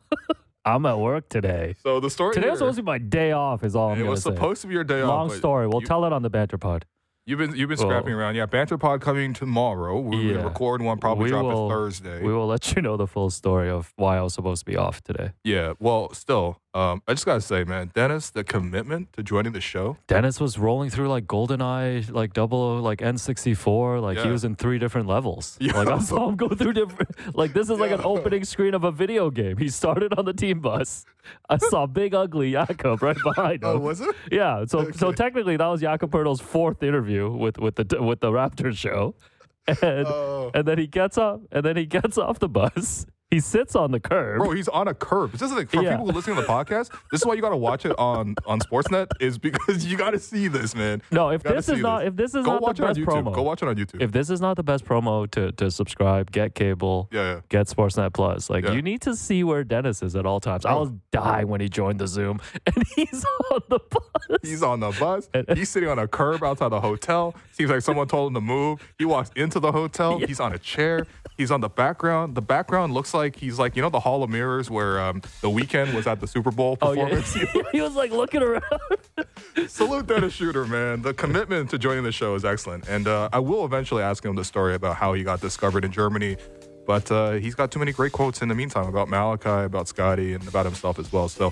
I'm at work today. So the story Today here, was supposed to be my day off. Is all I'm it was say. supposed to be your day off. Long story. We'll you, tell it on the banter pod. You've been you've been Well- scrapping around. Yeah, Banter Pod coming tomorrow. We're Yeah. gonna record one, probably drop will- it Thursday. We will let you know the full story of why I was supposed to be off today. Yeah, well, still, um, I just gotta say, man, Dennis, the commitment to joining the show. Dennis was rolling through like GoldenEye, like double, like N64. Like he was in three different levels. Yeah. Like I saw him go through different. Like this is like an opening screen of a video game. He started on the team bus. I saw big ugly Jakob right behind him. Oh, was it? Yeah, so so technically that was Jakob Poeltl's fourth interview with with the with the Raptors show, and Oh. and then he gets up and then he gets off the bus. He sits on the curb. Bro, he's on a curb. This is like for Yeah. people who listen to the podcast. This is why you got to watch it on on Sportsnet, is because you got to see this, man. no, if this is not this. if this is Go not watch the it on best YouTube. promo, Go watch it on YouTube. if this is not the best promo to to subscribe, get cable, yeah, yeah. get Sportsnet Plus, like Yeah. you need to see where Dennis is at all times. I Oh. was dying when he joined the Zoom, and he's on the bus. He's on the bus. He's sitting on a curb outside the hotel. Seems like someone told him to move. He walks into the hotel. He's on a chair. He's on the background. The background looks like he's like you know the Hall of Mirrors where um, the Weeknd was at the Super Bowl Oh yeah, performance. he was like looking around. Salute Dennis Schröder, man. The commitment to joining the show is excellent. And uh, I will eventually ask him the story about how he got discovered in Germany. But uh, he's got too many great quotes in the meantime about Malachi, about Scottie, and about himself as well. So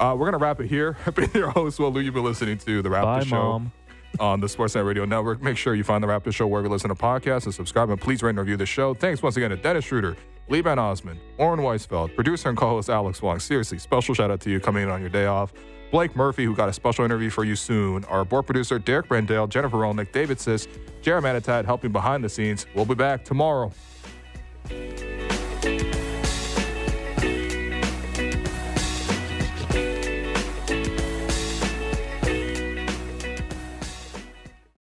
uh, we're going to wrap it here. I've been your host, Will Lou. You've been listening to The Raptor Bye, Show. mom. On the Sportsnet Radio Network. Make sure you find the Raptor Show wherever you listen to podcasts and subscribe. And please rate and review the show. Thanks once again to Dennis Schröder, Lee Van Osman, Oren Weisfeld, producer and co-host Alex Wong. Seriously, special shout out to you coming in on your day off. Blake Murphy, who got a special interview for you soon. Our board producer, Derek Brendale, Jennifer Rolnick, David Sis, Jeremy Manitat, helping behind the scenes. We'll be back tomorrow.